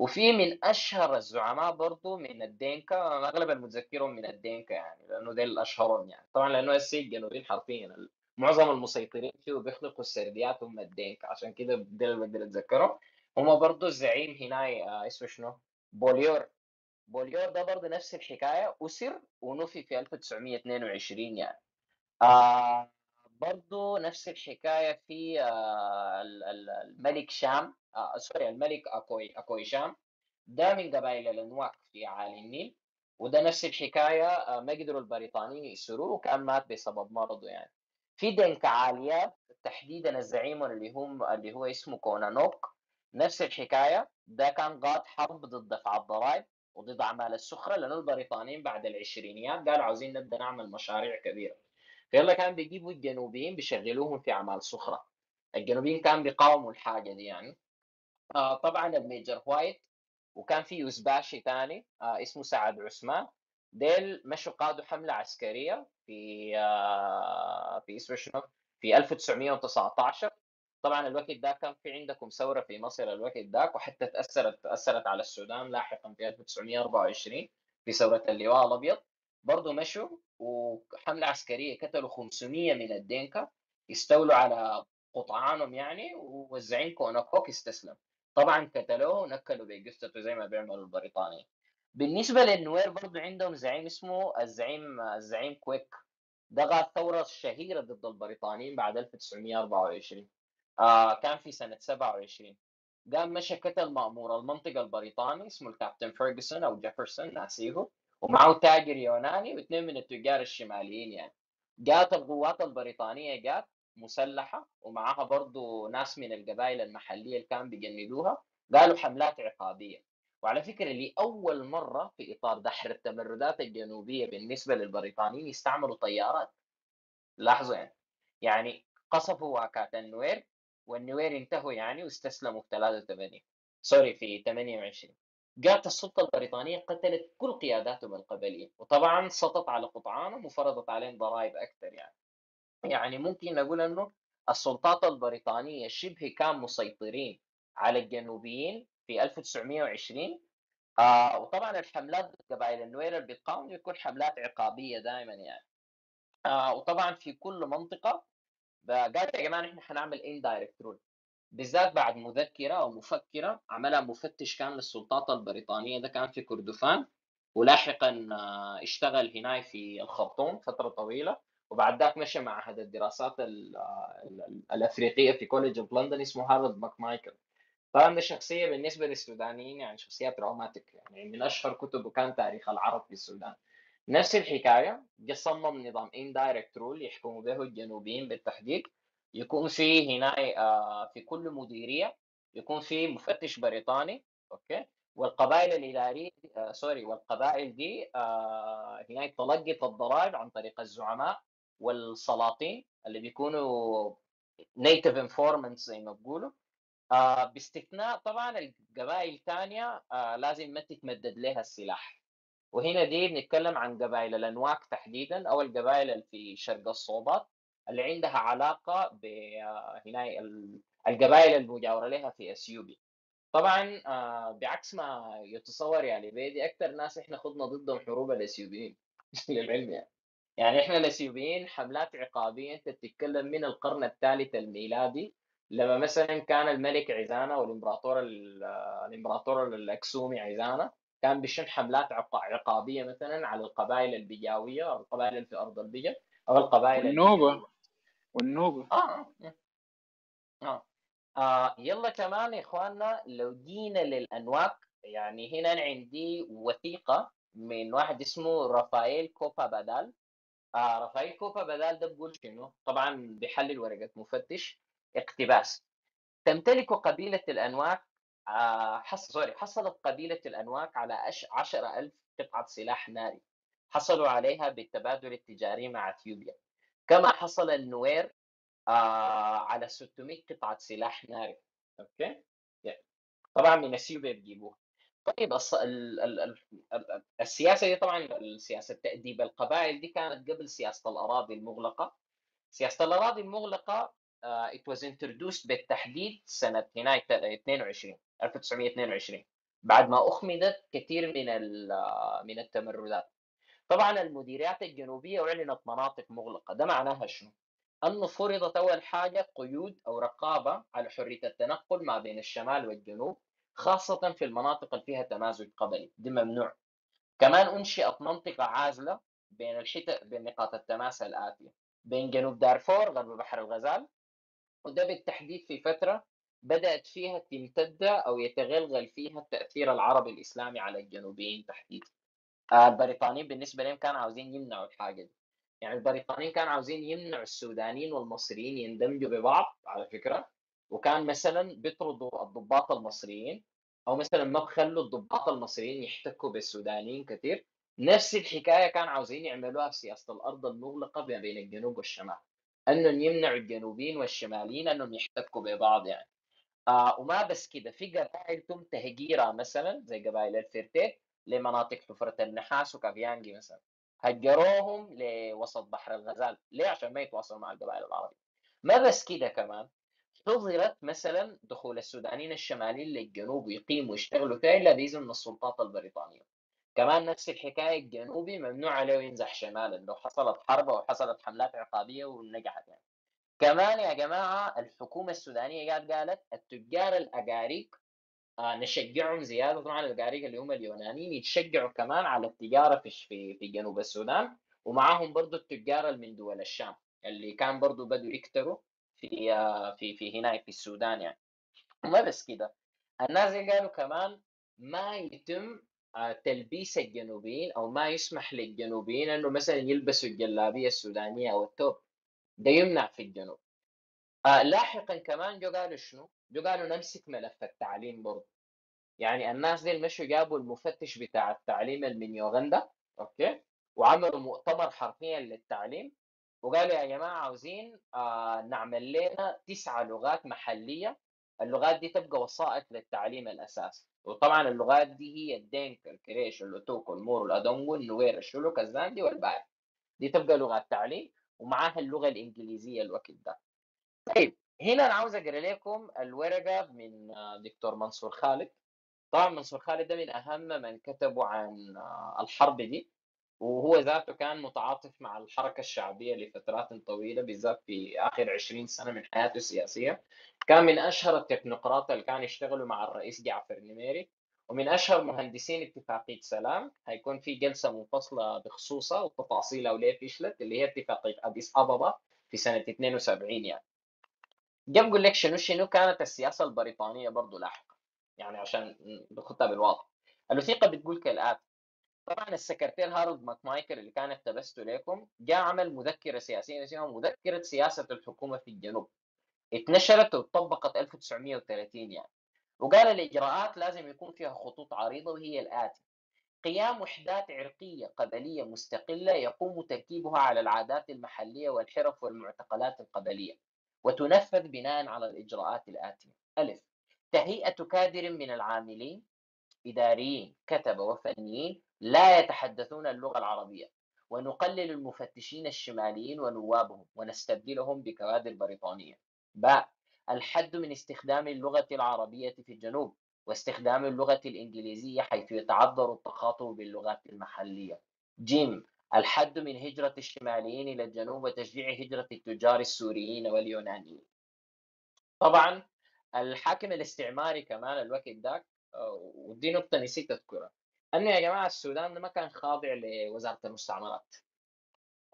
B: وفي من أشهر الزعماء برضو من الدينكا أغلب المتذكرهم من الدينكا يعني لأنه ديل أشهرهم يعني. طبعا لأنه السي الجنوبيين حرفيا معظم المسيطرين فيه بيخلقوا السرديات هم الدينكا عشان كده ديل بقدر أتذكرهم. هم برضو الزعيم هنا آه، اسمه شنو؟ بوليور. بوليور ده برضه نفس الحكاية أسر ونفي في 1922 يعني. آه برضو نفس الحكاية في آه الملك شام. آه sorry الملك أكوي اكوي شام ده من قبائل الأنواك في عالي النيل وده نفس الحكاية آه ما قدروا البريطانيين يسروه وكان مات بسبب مرضه يعني. في دنك عاليات تحديدا الزعيم اللي هم اللي هو اسمه كونانوك نفس الحكاية. ده كان قاد حرب ضد دفع الضرائب وضد أعمال السخرة لأنه البريطانيين بعد العشرينيات قالوا عاوزين نبدأ نعمل مشاريع كبيرة. فيلا كان بيجيبوا الجنوبيين بيشغلوهم في أعمال صخره الجنوبيين كان بيقاوموا الحاجة دي يعني. آه طبعا ال major وايت وكان في يوزباشي ثاني آه اسمه سعد عثمان. ديل مشوا قادوا حملة عسكرية في آه في اسمه شنو؟ في 1919 طبعا الوقت ده كان في عندكم ثورة في مصر الوقت ذاك وحتى تأثرت تأثرت على السودان لاحقا في 1924 في ثوره اللواء الأبيض. برضه مشوا وحملة عسكرية قتلوا 500 من الدينكا استولوا على قطعانهم يعني والزعيم كوناكوك استسلم طبعا قتلوه ونكلوا بجثته زي ما بيعملوا البريطانيين بالنسبة للنوير برضه عندهم زعيم اسمه الزعيم الزعيم كويك. ده قاد الثوره الشهيره ضد البريطانيين بعد 1924 آه كان في سنة 27 قام مشى قتل مأمور المنطقة البريطاني اسمه الكابتن فيرجسون أو جيفرسون ناسيه. ومعه تاجر يوناني واثنين من التجار الشماليين يعني. جات القوات البريطانية جات مسلحة ومعها برضو ناس من القبائل المحلية اللي كان بيجندوها قالوا حملات عقابية. وعلى فكرة لأول مرة في إطار دحر التمردات الجنوبية بالنسبة للبريطانيين يستعملوا طيارات. لاحظوا يعني؟ يعني قصفوا واكات النوير والنوير انتهوا يعني واستسلموا في 83 sorry في 28 جات السلطة البريطانية قتلت كل قياداتهم القبلية وطبعا سطت على قطعانهم وفرضت عليهم ضرائب أكثر يعني. يعني ممكن نقول أنه السلطات البريطانية شبه كان مسيطرين على الجنوبيين في 1920 آه وطبعا الحملات ضد قبائل النوير اللي بتقاوم بتكون حملات عقابية دائما يعني. آه وطبعا في كل منطقة قالت يا جماعة نحن حنعمل indirect rule. بالذات بعد مذكرة أو مفكرة عملها مفتش كان للسلطات البريطانية ده كان في كردفان. ولاحقا اشتغل هنا في الخرطوم فترة طويلة. وبعد ذاك مشى معهد الدراسات الأفريقية في college of London اسمه هارولد ماك مايكل طبعا ده شخصية بالنسبة للسودانيين يعني شخصية traumatic يعني من أشهر كتبه كان تاريخ العرب في السودان. نفس الحكاية صمم نظام indirect rule يحكموا به الجنوبيين بالتحديد. يكون في هنا آه، في كل مديرية يكون في مفتش بريطاني okay؟ والقبائل الإدارية آه sorry والقبائل دي آه هنا تلقط الضرائب عن طريق الزعماء. والسلاطين اللي بيكونوا native informants زي ما بيقولوا. آه باستثناء طبعا القبائل الثانية آه لازم ما تتمدد لها السلاح. وهنا دي بنتكلم عن قبائل الانواك تحديدا أو القبائل اللي في شرق الصوبات اللي عندها علاقة ب هنا القبائل المجاوره لها في إثيوبيا. طبعا آه، بعكس ما يتصور يا ليبيدي أكثر ناس إحنا خضنا ضدهم حروب الإثيوبيين. للعلم يعني. يعني إحنا الاثيوبيين حملات عقابية أنت بتتكلم من القرن الثالث الميلادي لما مثلا كان الملك عزانه والإمبراطور الإمبراطور الأكسومي عزانه كان بيشن حملات عقابية مثلا على القبائل البيجاوية أو القبائل اللي في أرض البيجا أو القبائل
C: النوبه والنوبة
B: آه. آه. آه. يلا كمان يا إخواننا لو جينا للأنواق يعني هنا عندي وثيقة من واحد اسمه رافائيل كوبا بدال آه رافائيل كوبا بدال ده بقول شنو؟ طبعا بيحلل ورقة مفتش. اقتباس. تمتلك قبيلة الأنواق آه حص... سوري حصلت قبيلة الأنواق على أش... عشر ألف قطعة سلاح ناري. حصلوا عليها بالتبادل التجاري مع أثيوبيا. كما حصل النوير آه على 600 قطعة سلاح ناري. okay؟ طبعا من إثيوبيا بيجيبوها. طيب الص... ال... ال... ال... السياسة دي طبعا السياسة تاديب القبائل دي كانت قبل سياسة الأراضي المغلقة. سياسة الأراضي المغلقة it was introduced بالتحديد سنة هنا 22 1922 بعد ما أخمدت كثير من من التمردات. طبعا المديريات الجنوبية أعلنت مناطق مغلقة. ده معناها شنو؟ انه فرضت أول حاجة قيود أو رقابة على حرية التنقل ما بين الشمال والجنوب. خاصة في المناطق اللي فيها تمازج قبلي دي ممنوع. كمان أنشئت منطقة عازلة بين الحتة بين نقاط التماس الآتية بين جنوب دارفور غرب بحر الغزال وده بالتحديد في فترة بدأت فيها تمتد أو يتغلغل فيها التأثير العربي الإسلامي على الجنوبيين تحديدا. آه، البريطانيين بالنسبة لهم كانوا عاوزين يمنعوا الحاجة دي. يعني البريطانيين كانوا عاوزين يمنعوا السودانيين والمصريين يندمجوا ببعض على فكرة. وكان مثلا بيطردوا الضباط المصريين أو مثلا ما بخلوا الضباط المصريين يحتكوا بالسودانيين كثير نفس الحكاية كان عاوزين يعملوها في سياسة الأرض المغلقة ما بين الجنوب والشمال إنهم يمنعوا الجنوبيين والشماليين إنهم يحتكوا ببعض يعني. آه وما بس كده في قبائل تم تهجيرها مثلا زي قبائل الفرتيت لمناطق حفرة النحاس وكافيانجي مثلا. هجروهم لوسط بحر الغزال. ليه؟ عشان ما يتواصلوا مع القبائل العربية. ما بس كده كمان حظرت مثلا دخول السودانيين الشماليين للجنوب ويقيموا ويشتغلوا فيها إلا بإذن من السلطات البريطانية. كمان نفس الحكاية الجنوبي ممنوع عليه ينزح شمالا لو حصلت حرب أو حصلت حملات عقابية ونجحت يعني. كمان يا جماعة الحكومة السودانية قالت قالت التجار الأقاريق آه نشجعهم زيادة. طبعا الأقاريق اللي هم اليونانيين يتشجعوا كمان على التجارة في في, جنوب السودان ومعاهم برضه التجار من دول الشام اللي كان برضه بدوا يكتروا في في في هنا في السودان يعني. وما بس كده الناس قالوا كمان ما يتم آه تلبيس الجنوبيين أو ما يسمح للجنوبيين إنه مثلا يلبسوا الجلابية السودانية أو التوب. ده يمنع في الجنوب. آه لاحقا كمان جو قالوا شنو؟ جو قالوا نمسك ملف التعليم برضه. يعني الناس دي مشوا جابوا المفتش بتاع التعليم من يوغندا okay؟ وعملوا مؤتمر حرفيا للتعليم. وقالوا يا جماعة عاوزين آه نعمل لنا تسعة لغات محلية. اللغات دي تبقى وسائط للتعليم الأساسي. وطبعا اللغات دي هي الدينك الكريش اللوتوك المور الادونغو النوير الشلوك الزاندي والباي دي تبقى لغات تعليم ومعاها اللغة الإنجليزية الوقت ده. طيب هنا أنا عاوز أقرأ لكم الورقة من دكتور منصور خالد. طبعا منصور خالد ده من أهم من كتبوا عن الحرب دي. وهو ذاته كان متعاطف مع الحركة الشعبية لفترات طويلة بالذات في آخر 20 سنة من حياته السياسية. كان من أشهر التكنوقراط اللي كانوا يشتغلوا مع الرئيس جعفر نميري ومن أشهر مهندسين اتفاقية سلام. هيكون في جلسة منفصلة بخصوصها وتفاصيلها وليه فشلت اللي هي اتفاقية أديس أبابا في سنة 72 يعني. جاب بقول لك شنو؟ شنو كانت السياسة البريطانية برضه لاحقا؟ يعني عشان نخطها بالواضح الوثيقة بتقول كالآتي طبعا السكرتير هارولد ماكمايكر اللي كان اقتبسته لكم جاء عمل مذكرة سياسية اسمها مذكرة سياسة الحكومة في الجنوب. اتنشرت وطبقت 1930 يعني. وقال الإجراءات لازم يكون فيها خطوط عريضة وهي الاتي قيام وحدات عرقية قبلية مستقلة يقوم تركيبها على العادات المحلية والحرف والمعتقلات القبلية وتنفذ بناء على الإجراءات الآتية. ألف تهيئة كادر من العاملين إداريين كتبة وفنيين لا يتحدثون اللغة العربية ونقلل المفتشين الشماليين ونوابهم ونستبدلهم بكوادر بريطانية. باء الحد من استخدام اللغة العربية في الجنوب واستخدام اللغة الإنجليزية حيث يتعذر التخاطب باللغات المحلية. جيم الحد من هجرة الشماليين إلى الجنوب وتشجيع هجرة التجار السوريين واليونانيين. طبعا الحاكم الاستعماري كمان الوقت ذاك ودي نقطة نسيت أذكرها. أنه يا جماعة السودان ده ما كان خاضع لوزارة المستعمرات.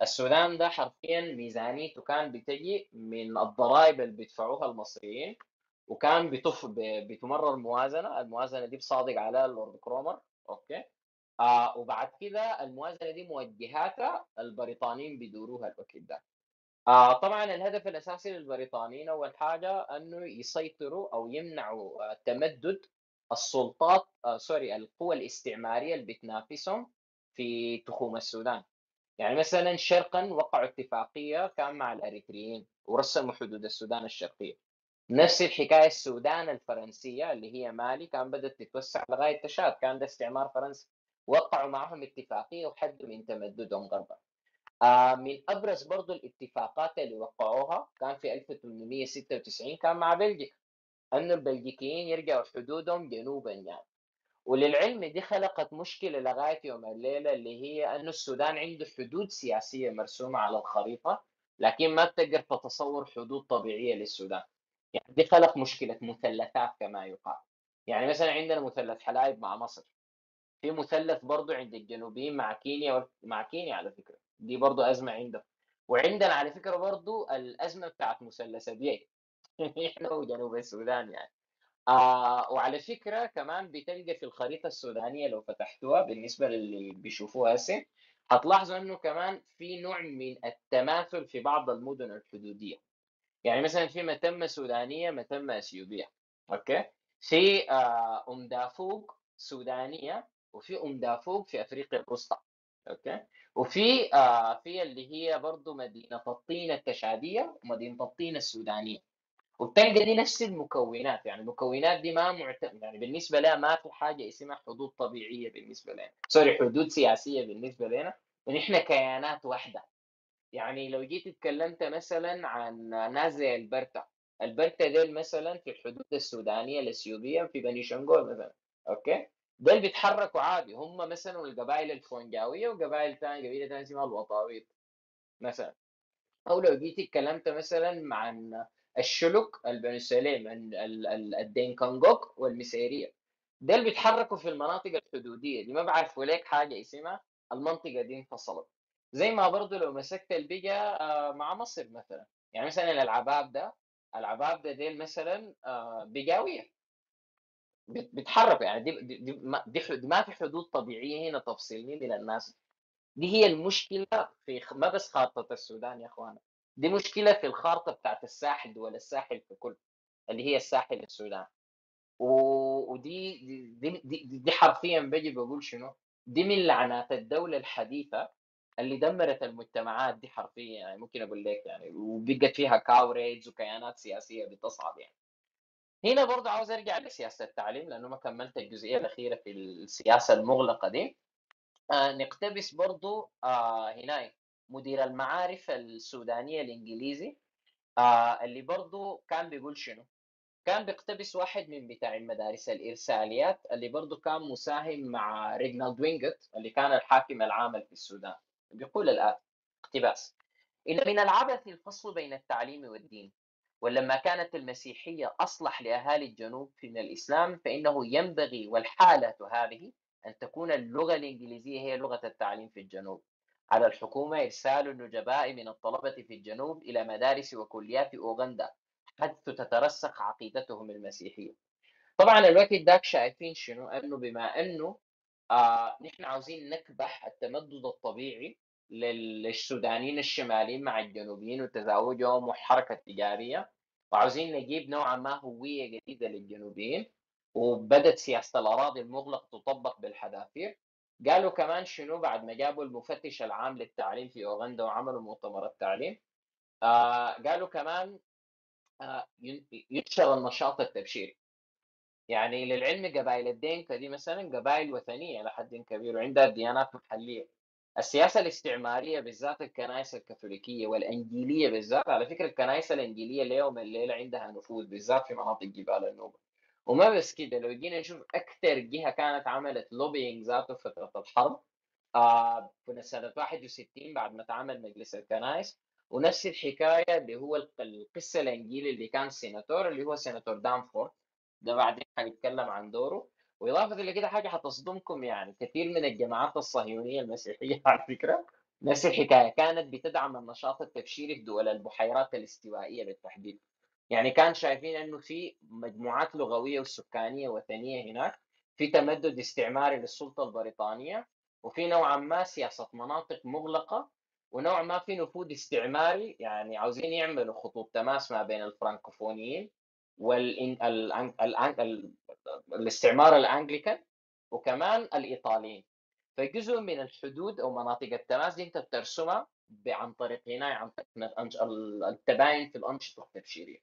B: السودان ده حرفيا ميزانيته كان بتجي من الضرائب اللي بيدفعوها المصريين وكان بتف بتمرر موازنة. الموازنة دي بصادق عليها اللورد كرومر okay؟ آه وبعد كده الموازنة دي موجهاتها البريطانيين بيدوروها الوقت ده. آه طبعا الهدف الأساسي للبريطانيين أول حاجة أنه يسيطروا أو يمنعوا تمدد السلطات آه sorry القوى الاستعمارية اللي بتنافسهم في تخوم السودان. يعني مثلا شرقا وقعوا اتفاقية كان مع الإريتريين ورسموا حدود السودان الشرقية. نفس الحكاية السودان الفرنسية اللي هي مالي كان بدأت تتوسع لغاية تشاد كان ده استعمار فرنسي. وقعوا معهم اتفاقية وحدوا من تمددهم غربا. آه من أبرز برضو الاتفاقات اللي وقعوها كان في 1896 كان مع بلجيكا. إنه البلجيكيين يرجعوا حدودهم جنوبا يعني. وللعلم دي خلقت مشكلة لغاية يوم الليلة اللي هي إنه السودان عنده حدود سياسية مرسومة على الخريطة لكن ما بتقدر تتصور حدود طبيعية للسودان. يعني دي خلق مشكلة مثلثات كما يقال. يعني مثلا عندنا مثلث حلايب مع مصر. في مثلث برضه عند الجنوبيين مع كينيا مع كينيا على فكرة. دي برضه أزمة عندهم. وعندنا على فكرة برضه الأزمة بتاعت مثلث ابيي إحنا وجنوب السودان يعني. آه وعلى فكرة كمان بتلقى في الخريطة السودانية لو فتحتوها بالنسبة للي بيشوفوها هسه هتلاحظوا إنه كمان في نوع من التماثل في بعض المدن الحدودية. يعني مثلا في متمة سودانية متمة أثيوبية. okay؟ في آه أم دافوق سودانية وفي أم دافوق في أفريقيا الوسطى. okay؟ وفي آه في اللي هي برضه مدينة الطين التشاديه ومدينة الطين السودانية. وبتلقى دي نفس المكونات يعني المكونات دي ما معتمد يعني بالنسبة لها ما في حاجة اسمها حدود طبيعية بالنسبة لنا. sorry حدود سياسية بالنسبة لنا. ونحن كيانات واحدة. يعني لو جيت اتكلمت مثلا عن ناس زي البرتا. البرتا ديل مثلا في الحدود السودانية الاثيوبيه في بني شنغول مثلا. okay؟ دول بيتحركوا عادي. هم مثلا القبائل الفونجاوية وقبائل ثانية قبيلة ثانية اسمها الوطاويط مثلا. أو لو جيت اتكلمت مثلا عن الشلوك البني سليم الدينكا نقوك والمسيريه دول بيتحركوا في المناطق الحدودية اللي ما بعرفوا لك حاجة اسمها المنطقة دي انفصلت. زي ما برضه لو مسكت البقى آه، مع مصر مثلا. يعني مثلا العباب ده العباب ده ديل مثلا آه، بقاويه بيتحركوا. يعني دي دي, دي, ما, دي في حدود طبيعية هنا تفصلني من الناس. دي هي المشكلة في ما بس خارطة السودان يا اخوانا دي مشكلة في الخارطة بتاعت الساحل دول الساحل في كل اللي هي الساحل السودان. ودي دي, دي, دي حرفيا بجي بقول شنو؟ دي من لعنات الدولة الحديثة اللي دمرت المجتمعات دي حرفيا يعني ممكن أقول لك يعني وبقت فيها كاوريدز وكيانات سياسية بتصعد يعني. هنا برضه عاوز أرجع لسياسة التعليم لأنه ما كملت الجزئية الأخيرة في السياسة المغلقة دي. آه نقتبس برضه آه هنا مدير المعارف السودانية الإنجليزي آه اللي برضه كان بيقول شنو؟ كان بيقتبس واحد من بتاع المدارس الإرساليات اللي برضه كان مساهم مع ريجنالد وينجت اللي كان الحاكم العام في السودان. بيقول الآن اقتباس. إن من العبث الفصل بين التعليم والدين ولما كانت المسيحية أصلح لأهالي الجنوب من الإسلام فإنه ينبغي والحالة هذه أن تكون اللغة الإنجليزية هي لغة التعليم في الجنوب. على الحكومة إرسال النجباء من الطلبة في الجنوب إلى مدارس وكليات أوغندا حيث تترسخ عقيدتهم المسيحية. طبعا الوقت داك شايفين شنو؟ أنه بما أنه آه نحن عاوزين نكبح التمدد الطبيعي للسودانيين الشماليين مع الجنوبيين وتزاوجهم وحركة تجارية وعاوزين نجيب نوعا ما هوية جديدة للجنوبيين وبدت سياسة الأراضي المغلق تطبق بالحذافير قالوا كمان شنو بعد ما جابوا المفتش العام للتعليم في أوغندا وعملوا مؤتمر التعليم آه قالوا كمان آه ينشر النشاط التبشيري. يعني للعلم قبائل الدينكا دي مثلا قبائل وثنية إلى حد كبير وعندها ديانات محلية. السياسة الاستعمارية بالذات الكنائس الكاثوليكية والإنجيلية بالذات على فكرة الكنائس الإنجيلية اليوم الليلة عندها نفوذ بالذات في مناطق جبال النوبة. وما بس كده لو جينا نشوف أكثر جهة كانت عملت lobbying ذاته في فتره الحرب آه في سنة 61 بعد ما تعمل مجلس الكنائس ونفس الحكاية اللي هو القصة الانجيلي اللي كان سيناتور اللي هو سيناتور دانفورد ده بعدين حنتكلم عن دوره. وإضافة لكده حاجة حتصدمكم يعني كثير من الجماعات الصهيونية المسيحية على فكرة نفس الحكاية كانت بتدعم النشاط التبشيري في دول البحيرات الاستوائية بالتحديد. يعني كان شايفين إنه في مجموعات لغوية وسكانية وثنية هناك في تمدد استعماري للسلطة البريطانية وفي نوعا ما سياسة مناطق مغلقة ونوع ما في نفوذ استعماري يعني عاوزين يعملوا خطوط تماس ما بين الفرنكوفونيين والاستعمار الأنجليكان وكمان الإيطاليين. فجزء من الحدود أو مناطق التماس دي أنت بترسمها عن طريق هنا عن طريق التباين في الأنشطة التبشيرية.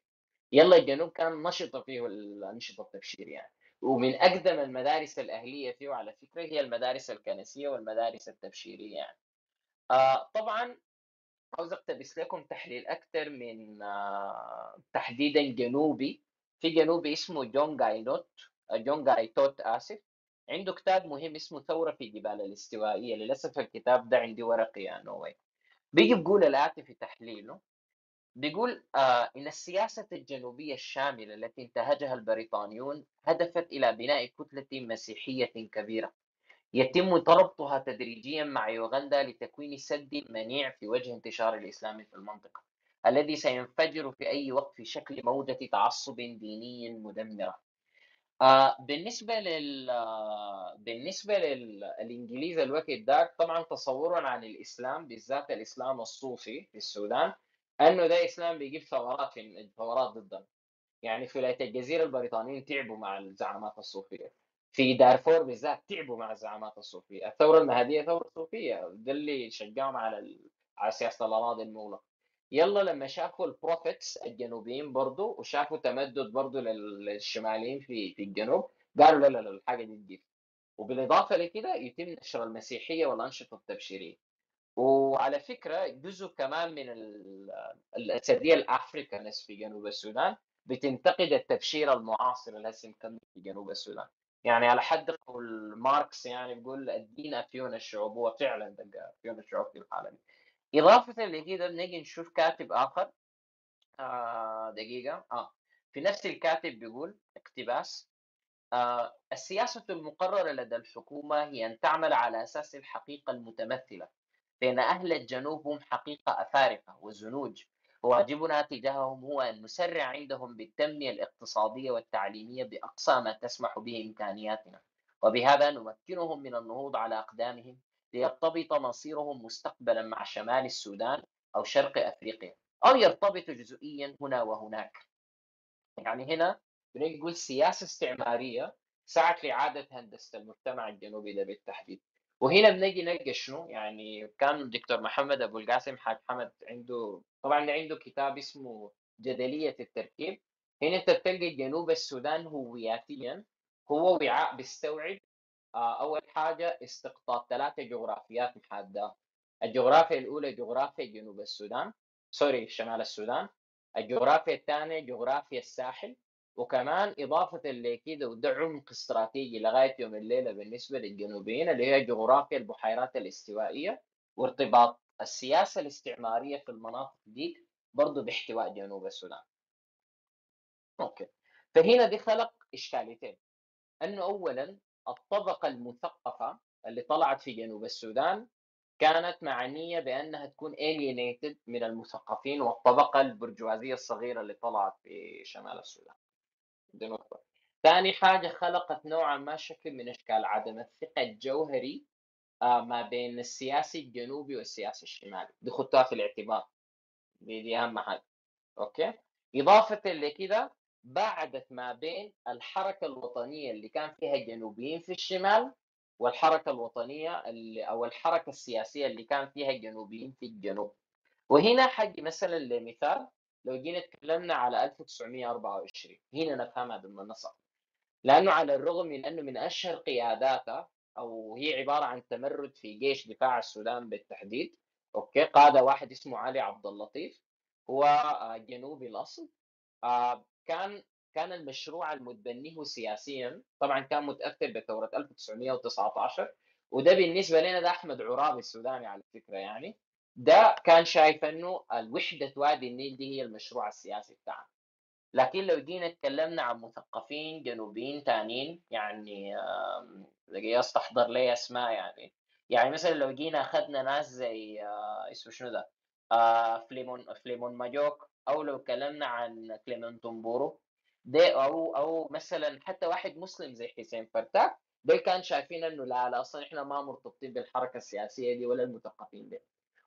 B: يلا الجنوب كان نشط فيه الانشطه التبشيريه يعني. ومن أقدم المدارس الأهلية فيه على فكرة هي المدارس الكنسية والمدارس التبشيرية يعني. آه طبعا عاوز أقتبس لكم تحليل أكثر من آه، تحديدا جنوبي. في جنوبي اسمه جون جاي نوت آه، جون جاي توت آسف. عنده كتاب مهم اسمه ثورة في جبال الاستوائية. للأسف الكتاب ده عندي ورقي يا نووي بيجي بيقول الآتي في تحليله. بيقول آه إن السياسة الجنوبية الشاملة التي انتهجها البريطانيون هدفت إلى بناء كتلة مسيحية كبيرة يتم ربطها تدريجيا مع يوغندا لتكوين سد منيع في وجه انتشار الإسلام في المنطقة الذي سينفجر في أي وقت في شكل موجة تعصب ديني مدمرة. آه بالنسبة لل آه بالنسبة للإنجليز الوقت ذاك طبعا تصورا عن الإسلام بالذات الإسلام الصوفي في السودان أنه ده إسلام بيجيب ثورات في ثورات ضدنا. يعني في ولاية الجزيرة البريطانيين تعبوا مع الزعامات الصوفية. في دارفور بالذات تعبوا مع الزعامات الصوفية، الثورة المهدية ثورة صوفية ده اللي شجعهم على على سياسة الأراضي المغلقة. يلا لما شافوا البروفيتس الجنوبيين برضو وشافوا تمدد برضو للشماليين في في الجنوب قالوا لا لا لا الحاجة دي تجيب. وبالإضافة لكده يتم نشر المسيحية والأنشطة التبشيرية. وعلى فكرة جزء كمان من الاسديه الافريكانس في جنوب السودان بتنتقد التبشير المعاصر اللي هسه مكمل في جنوب السودان. يعني على حد قول ماركس يعني بيقول الدين أفيون الشعوب هو فعلا أفيون الشعوب في العالم. إضافة لكده بنجي نشوف كاتب آخر. آه دقيقة. آه في نفس الكاتب بيقول اقتباس. آه السياسة المقررة لدى الحكومة هي أن تعمل على أساس الحقيقة المتمثلة. بأن أهل الجنوب هم حقيقة أفارقة وزنوج. وواجبنا تجاههم هو أن نسرع عندهم بالتنمية الاقتصادية والتعليمية بأقصى ما تسمح به إمكانياتنا. وبهذا نمكنهم من النهوض على أقدامهم ليرتبط مصيرهم مستقبلا مع شمال السودان أو شرق أفريقيا أو يرتبط جزئيا هنا وهناك. يعني هنا بنقول سياسة استعمارية سعت لإعادة هندسة المجتمع الجنوبي ده بالتحديد. وهنا بنجي نلقى شنو؟ يعني كان الدكتور محمد أبو القاسم حاج حمد عنده طبعا عنده كتاب اسمه جدلية التركيب. هنا أنت بتلقى جنوب السودان هوياتيا هو وعاء بيستوعب آه، أول حاجة استقطاب ثلاثة جغرافيات محاده الجغرافيا الأولى جغرافيا جنوب السودان سوري شمال السودان. الجغرافيا الثانية جغرافيا الساحل. وكمان إضافة لكده وده عمق استراتيجي لغاية يوم الليلة بالنسبة للجنوبيين اللي هي جغرافيا البحيرات الاستوائية وارتباط السياسة الاستعمارية في المناطق دي برضه باحتواء جنوب السودان. أوكي. فهنا دي خلق إشكاليتين. أنه أولا الطبقة المثقفة اللي طلعت في جنوب السودان كانت معنية بأنها تكون alienated من المثقفين والطبقة البرجوازية الصغيرة اللي طلعت في شمال السودان. دي نقطة. ثاني حاجة خلقت نوعا ما شكل من أشكال عدم الثقة الجوهري آه، ما بين السياسي الجنوبي والسياسي الشمالي. دي خدتها في الاعتبار دي, دي أهم حاجة. أوكي؟ إضافة لكده بعدت ما بين الحركة الوطنية اللي كان فيها جنوبيين في الشمال والحركة الوطنية اللي أو الحركة السياسية اللي كان فيها جنوبيين في الجنوب. وهنا حاجة مثلا لمثال. لو جينا تكلمنا على 1924 هنا نفهمها بالمنصة. لأنه على الرغم من أنه من أشهر قياداتها أو هي عبارة عن تمرد في جيش دفاع السودان بالتحديد أوكي؟ قادة واحد اسمه علي عبد اللطيف. هو آه، جنوبي الأصل. آه، كان كان المشروع المتبنيه سياسيا طبعا كان متأثر بثورة 1919 وده بالنسبة لنا ده أحمد عرابي السوداني على فكرة يعني. ده كان شايف إنه الوحدة وادي النيل دي هي المشروع السياسي بتاعنا. لكن لو جينا اتكلمنا عن مثقفين جنوبيين تانيين يعني استحضر لي أسماء يعني. يعني مثلا لو جينا أخذنا ناس زي آه، اسمه شنو ده آه، فليمون فليمون ماجوك أو لو اتكلمنا عن كليمنتون تومبورو ده أو أو مثلا حتى واحد مسلم زي حسين فرتاك دول كان شايفين إنه لا لا أصلا إحنا ما مرتبطين بالحركة السياسية دي ولا المثقفين دي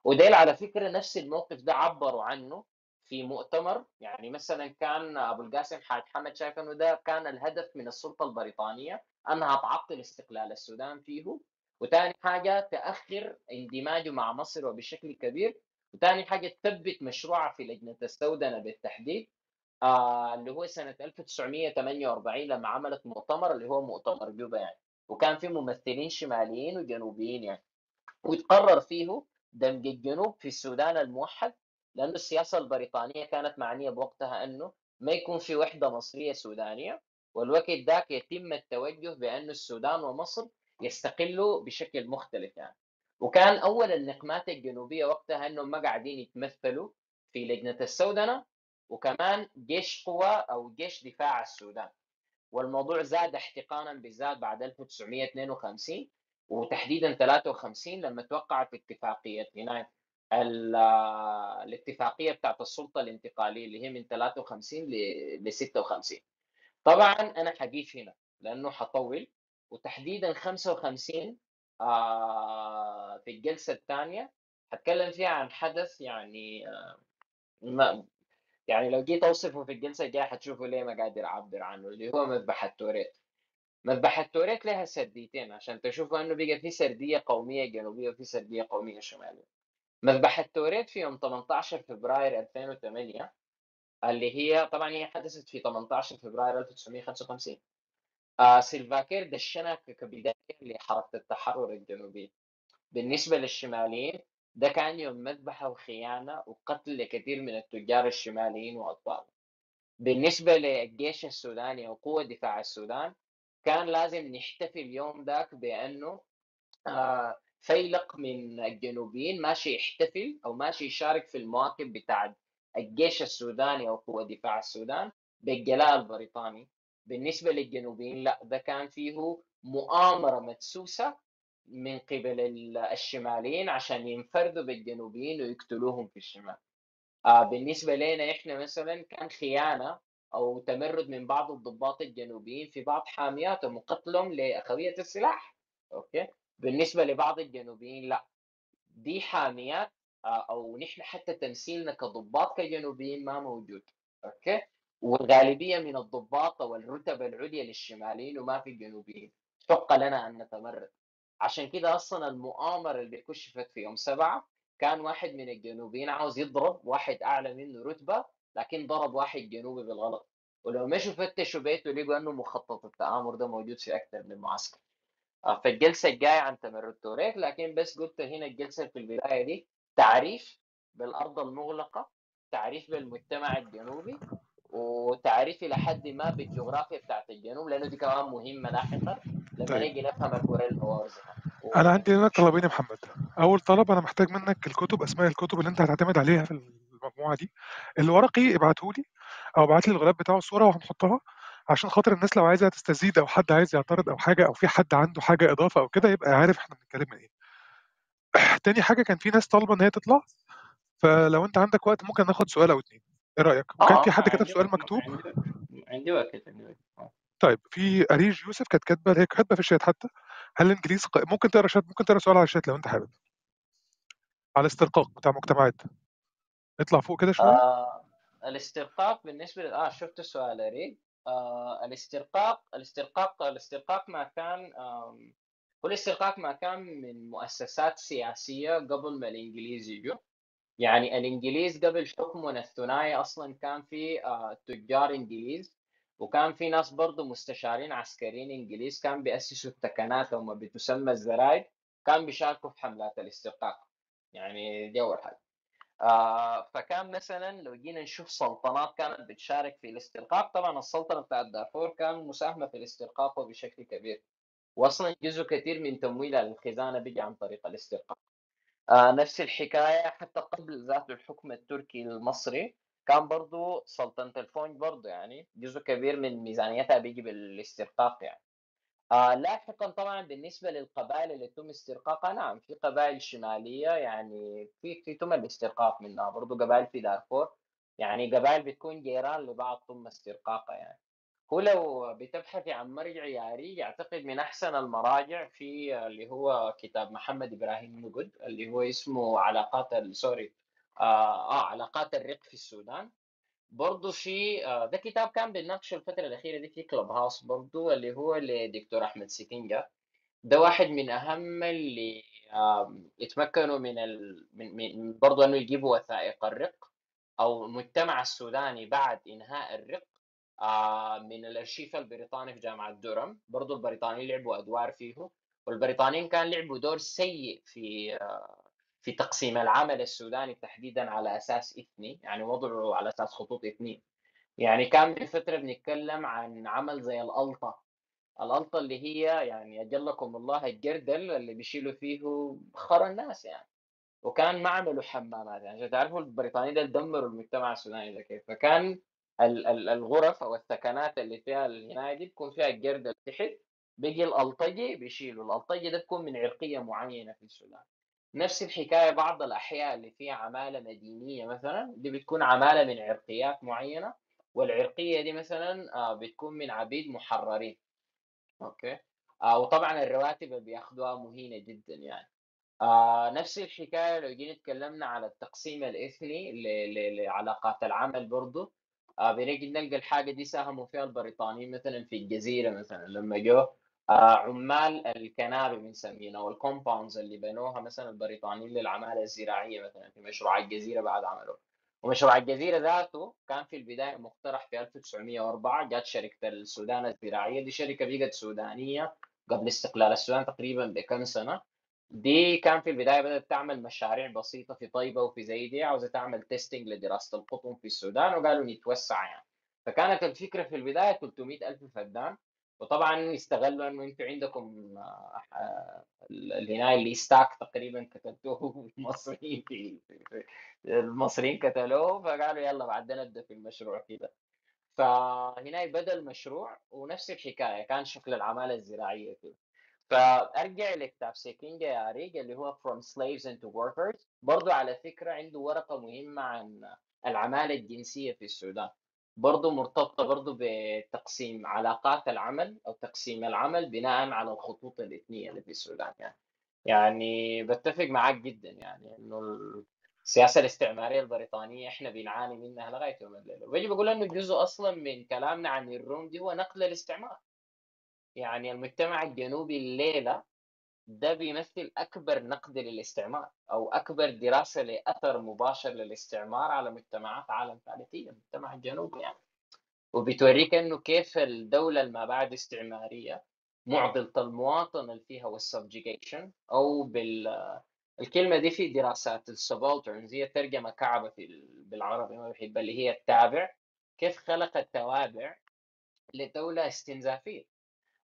B: وديل على فكرة نفس الموقف ده عبروا عنه في مؤتمر يعني مثلا كان أبو القاسم حاج حمد شايف انه ده كان الهدف من السلطة البريطانية انها تعطل استقلال السودان فيه وثاني حاجة تأخر اندماجه مع مصر وبشكل كبير. وثاني حاجة تثبت مشروعها في لجنة السودنه بالتحديد آه اللي هو سنة 1948 لما عملت مؤتمر اللي هو مؤتمر جوبا يعني. وكان في ممثلين شماليين وجنوبيين يعني. وتقرر فيه دمج الجنوب في السودان الموحد لأنه السياسة البريطانية كانت معنية بوقتها إنه ما يكون في وحدة مصرية سودانية والوقت ذاك يتم التوجه بأن السودان ومصر يستقلوا بشكل مختلف يعني. وكان أول النقمات الجنوبية وقتها انهم ما قاعدين يتمثلوا في لجنة السودنة وكمان جيش قوى أو جيش دفاع السودان. والموضوع زاد احتقانا بالذات بعد 1952 وتحديدا 53 لما توقعت اتفاقية هناك الاتفاقية بتاعت السلطة الانتقالية اللي هي من 53 ل 56 طبعا أنا حقيف هنا لأنه حطول وتحديدا 55 آه، في الجلسة الثانية حتكلم فيها عن حدث يعني آه، ما يعني لو جيت أوصفه في الجلسة الجاية حتشوفوا ليه ما قادر أعبر عنه اللي هو مذبح التوريت. مذبحة توريت لها سرديتين عشان تشوفوا إنه بقى في سردية قومية جنوبية وفي سردية قومية شمالية. مذبحة توريت في يوم 18 فبراير 2008 اللي هي طبعا هي حدثت في 18 فبراير 1955 آه سيلفاكير دشنا كبداية لحركة التحرر الجنوبي. بالنسبة للشماليين ده كان يوم مذبحة وخيانة وقتل لكثير من التجار الشماليين وأطفالهم. بالنسبة للجيش السوداني وقوة دفاع السودان كان لازم نحتفل اليوم ذاك بأنه آه فيلق من الجنوبيين ماشي يحتفل أو ماشي يشارك في المواكب بتاع الجيش السوداني أو قوة دفاع السودان بالجلاء البريطاني. بالنسبة للجنوبيين لا ده كان فيه مؤامرة مدسوسة من قبل الشماليين عشان ينفردوا بالجنوبيين ويقتلوهم في الشمال. آه بالنسبة لنا إحنا مثلا كان خيانة أو تمرد من بعض الضباط الجنوبيين في بعض حامياتهم وقتلهم لأخوية السلاح okay؟ بالنسبة لبعض الجنوبيين لا. دي حاميات آه أو نحن حتى تمثيلنا كضباط كجنوبيين ما موجود okay؟ والغالبية من الضباط أو الرتب العليا للشماليين وما في الجنوبيين شق لنا أن نتمرد. عشان كده أصلا المؤامرة اللي كشفت في يوم سبعة كان واحد من الجنوبيين عاوز يضرب واحد أعلى منه رتبة لكن ضرب واحد جنوبي بالغلط. ولو مشوا فتشوا بيته لقوا انه مخطط التآمر ده موجود في أكثر من معسكر. فالجلسة الجاية عن تمرد توريك لكن بس قلت هنا الجلسة في البداية دي تعريف بالأرض المغلقة تعريف بالمجتمع الجنوبي وتعريف إلى حد ما بالجغرافيا بتاعت الجنوب لأنه دي كمان مهمة لاحقا لما
A: طيب.
B: نيجي نفهم الكوريا الحوار
A: أنا عندي هنا طلبين يا محمد. أول طلب أنا محتاج منك الكتب أسماء الكتب اللي أنت هتعتمد عليها في المجموعة دي. الورقي ابعته لي أو ابعت لي الغلاف بتاعه الصورة وهنحطها عشان خاطر الناس لو عايزة تستزيد أو حد عايز يعترض أو حاجة أو في حد عنده حاجة إضافة أو كده يبقى عارف إحنا بنتكلم من إيه. تاني حاجة كان في ناس طالبة إن هي تطلع فلو أنت عندك وقت ممكن ناخد سؤال أو اتنين. إيه رأيك؟ وكان في حد كتب سؤال مكتوب؟
B: عندي وقت عندي وقت.
A: طيب في أريج يوسف كانت كاتبة هي كاتبة في الشات حتى هل الانجليز ق... ممكن تقرأ شات؟ ممكن تقرأ سؤال على الشات لو أنت حابب. على الاسترقاق بتاع مجتمعات. اطلع فوق كده شوية.
B: آه الاسترقاق بالنسبة ل... آه شفت السؤال اريج آه الاسترقاق الاسترقاق الاسترقاق ما كان آه هو الاسترقاق ما كان من مؤسسات سياسية قبل ما الإنجليز يجوا. يعني الإنجليز قبل حكمنا الثنائي أصلا كان في آه تجار إنجليز وكان في ناس برضه مستشارين عسكريين إنجليز كان بيأسسوا التكنات وما بتسمى الزرايد كان بيشاركوا في حملات الاسترقاق. يعني دي اول حاجة آه فكان مثلا لو جينا نشوف سلطنات كانت بتشارك في الاسترقاق طبعا السلطنة بتاعت دارفور كان مساهمة في الاسترقاق بشكل كبير. واصلا جزء كثير من تمويل الخزانة بيجي عن طريق الاسترقاق آه نفس الحكاية حتى قبل ذات الحكم التركي المصري كان برضو سلطنة الفونج برضو يعني جزء كبير من ميزانيتها بيجي بالاسترقاق يعني. آه لاحقا طبعا بالنسبة للقبائل اللي تم استرقاقها نعم في قبائل شمالية يعني في في تم الاسترقاق منها برضو قبائل في دارفور يعني قبائل بتكون جيران لبعض تم استرقاقها يعني. هو لو بتبحثي عن مرجع ياري اعتقد من أحسن المراجع في اللي هو كتاب محمد إبراهيم نقد اللي هو اسمه علاقات sorry آه, آه علاقات الرق في السودان. برضه في آه ده كتاب كان بيناقش الفترة الأخيرة دي في كلوب هاوس برضه اللي هو لدكتور أحمد سيتينجا ده واحد من أهم اللي يتمكنوا من ال... من, من برضه إنه يجيبوا وثائق الرق أو المجتمع السوداني بعد إنهاء الرق آه من الأرشيف البريطاني في جامعة دورم برضه البريطانيين لعبوا أدوار فيه والبريطانيين كان لعبوا دور سيء في آه في تقسيم العمل السوداني تحديدا على أساس إثني يعني وضعه على أساس خطوط اثنين يعني كان من فترة بنتكلم عن عمل زي الألطة. الألطة اللي هي يعني أجلكم الله الجردل اللي بيشيلوا فيه خر الناس يعني. وكان ما عملوا حمامات يعني. تعرفوا البريطانيين دمروا المجتمع السوداني ده كيف. فكان الغرف أو السكنات اللي فيها العنايه دي بيكون فيها الجردل تحت بيجي الألطجي بيشيلوا. الألطجي ده بيكون من عرقية معينة في السودان. نفس الحكاية بعض الأحياء اللي فيها عمالة مدينية مثلا دي بتكون عمالة من عرقيات معينة والعرقية دي مثلا بتكون من عبيد محررين. okay؟ وطبعا الرواتب اللي بياخذوها مهينة جدا يعني. آه نفس الحكاية لو جينا تكلمنا على التقسيم الإثني لعلاقات العمل برضه آه بنجي نلقى الحاجة دي ساهموا فيها البريطانيين مثلا في الجزيرة مثلا لما جو آه عمال الكنابة بنسميها أو ال compounds اللي بنوها مثلا البريطانيين للعمالة الزراعية مثلا في مشروع الجزيرة بعد عملوه. ومشروع الجزيرة ذاته كان في البداية مقترح في 1904 جات شركة السودان الزراعية دي شركة بقت سودانية قبل استقلال السودان تقريبا بكم سنة. دي كان في البداية بدأت تعمل مشاريع بسيطة في طيبة وفي زيدي عاوزة تعمل testing لدراسة القطن في السودان وقالوا نتوسع يعني. فكانت الفكرة في البداية 300 ألف فدان. وطبعا استغلوا إنه أنتم عندكم آه، هنا لي ستاك تقريبا كتلتوه المصريين في المصريين كتلوه فقالوا يلا بعد نبدأ في المشروع كده. فهنا بدأ المشروع ونفس الحكاية كان شكل العمالة الزراعية كده. فأرجع لكتاب سيكينجا يا ريج اللي هو From Slaves into Workers. برضو على فكرة عنده ورقة مهمة عن العمالة الجنسية في السودان. برضو مرتبطة برضو بتقسيم علاقات العمل أو تقسيم العمل بناء على الخطوط الإثنية اللي في السودان يعني. يعني بتفق معاك جدا يعني إنه السياسة الاستعمارية البريطانية إحنا بنعاني منها لغاية يوم الليلة. ويجب أقول إنه جزء أصلا من كلامنا عن الروم دي هو نقل الاستعمار. يعني المجتمع الجنوبي الليلة ده بيمثل أكبر نقد للاستعمار أو أكبر دراسة لأثر مباشر للاستعمار على مجتمعات عالم ثالثيه المجتمع الجنوبي يعني. وبتوريك إنه كيف الدولة ما بعد استعمارية معضله المواطن اللي فيها وال subjugation أو بال الكلمة دي في دراسات ال subalterns هي ترجمة كعبة في بالعربي ما بحب اللي هي التابع. كيف خلق التوابع لدولة استنزافية؟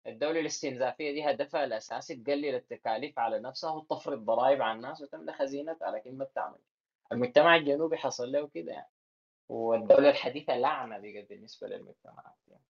B: الدولة الاستنزافية دي هدفها الأساسي تقلل التكاليف على نفسها وتفرض ضرائب على الناس وتملى خزينتها لكن ما بتعمل المجتمع الجنوبي حصل له كده يعني والدولة الحديثة لعنة بقت بالنسبة للمجتمعات يعني.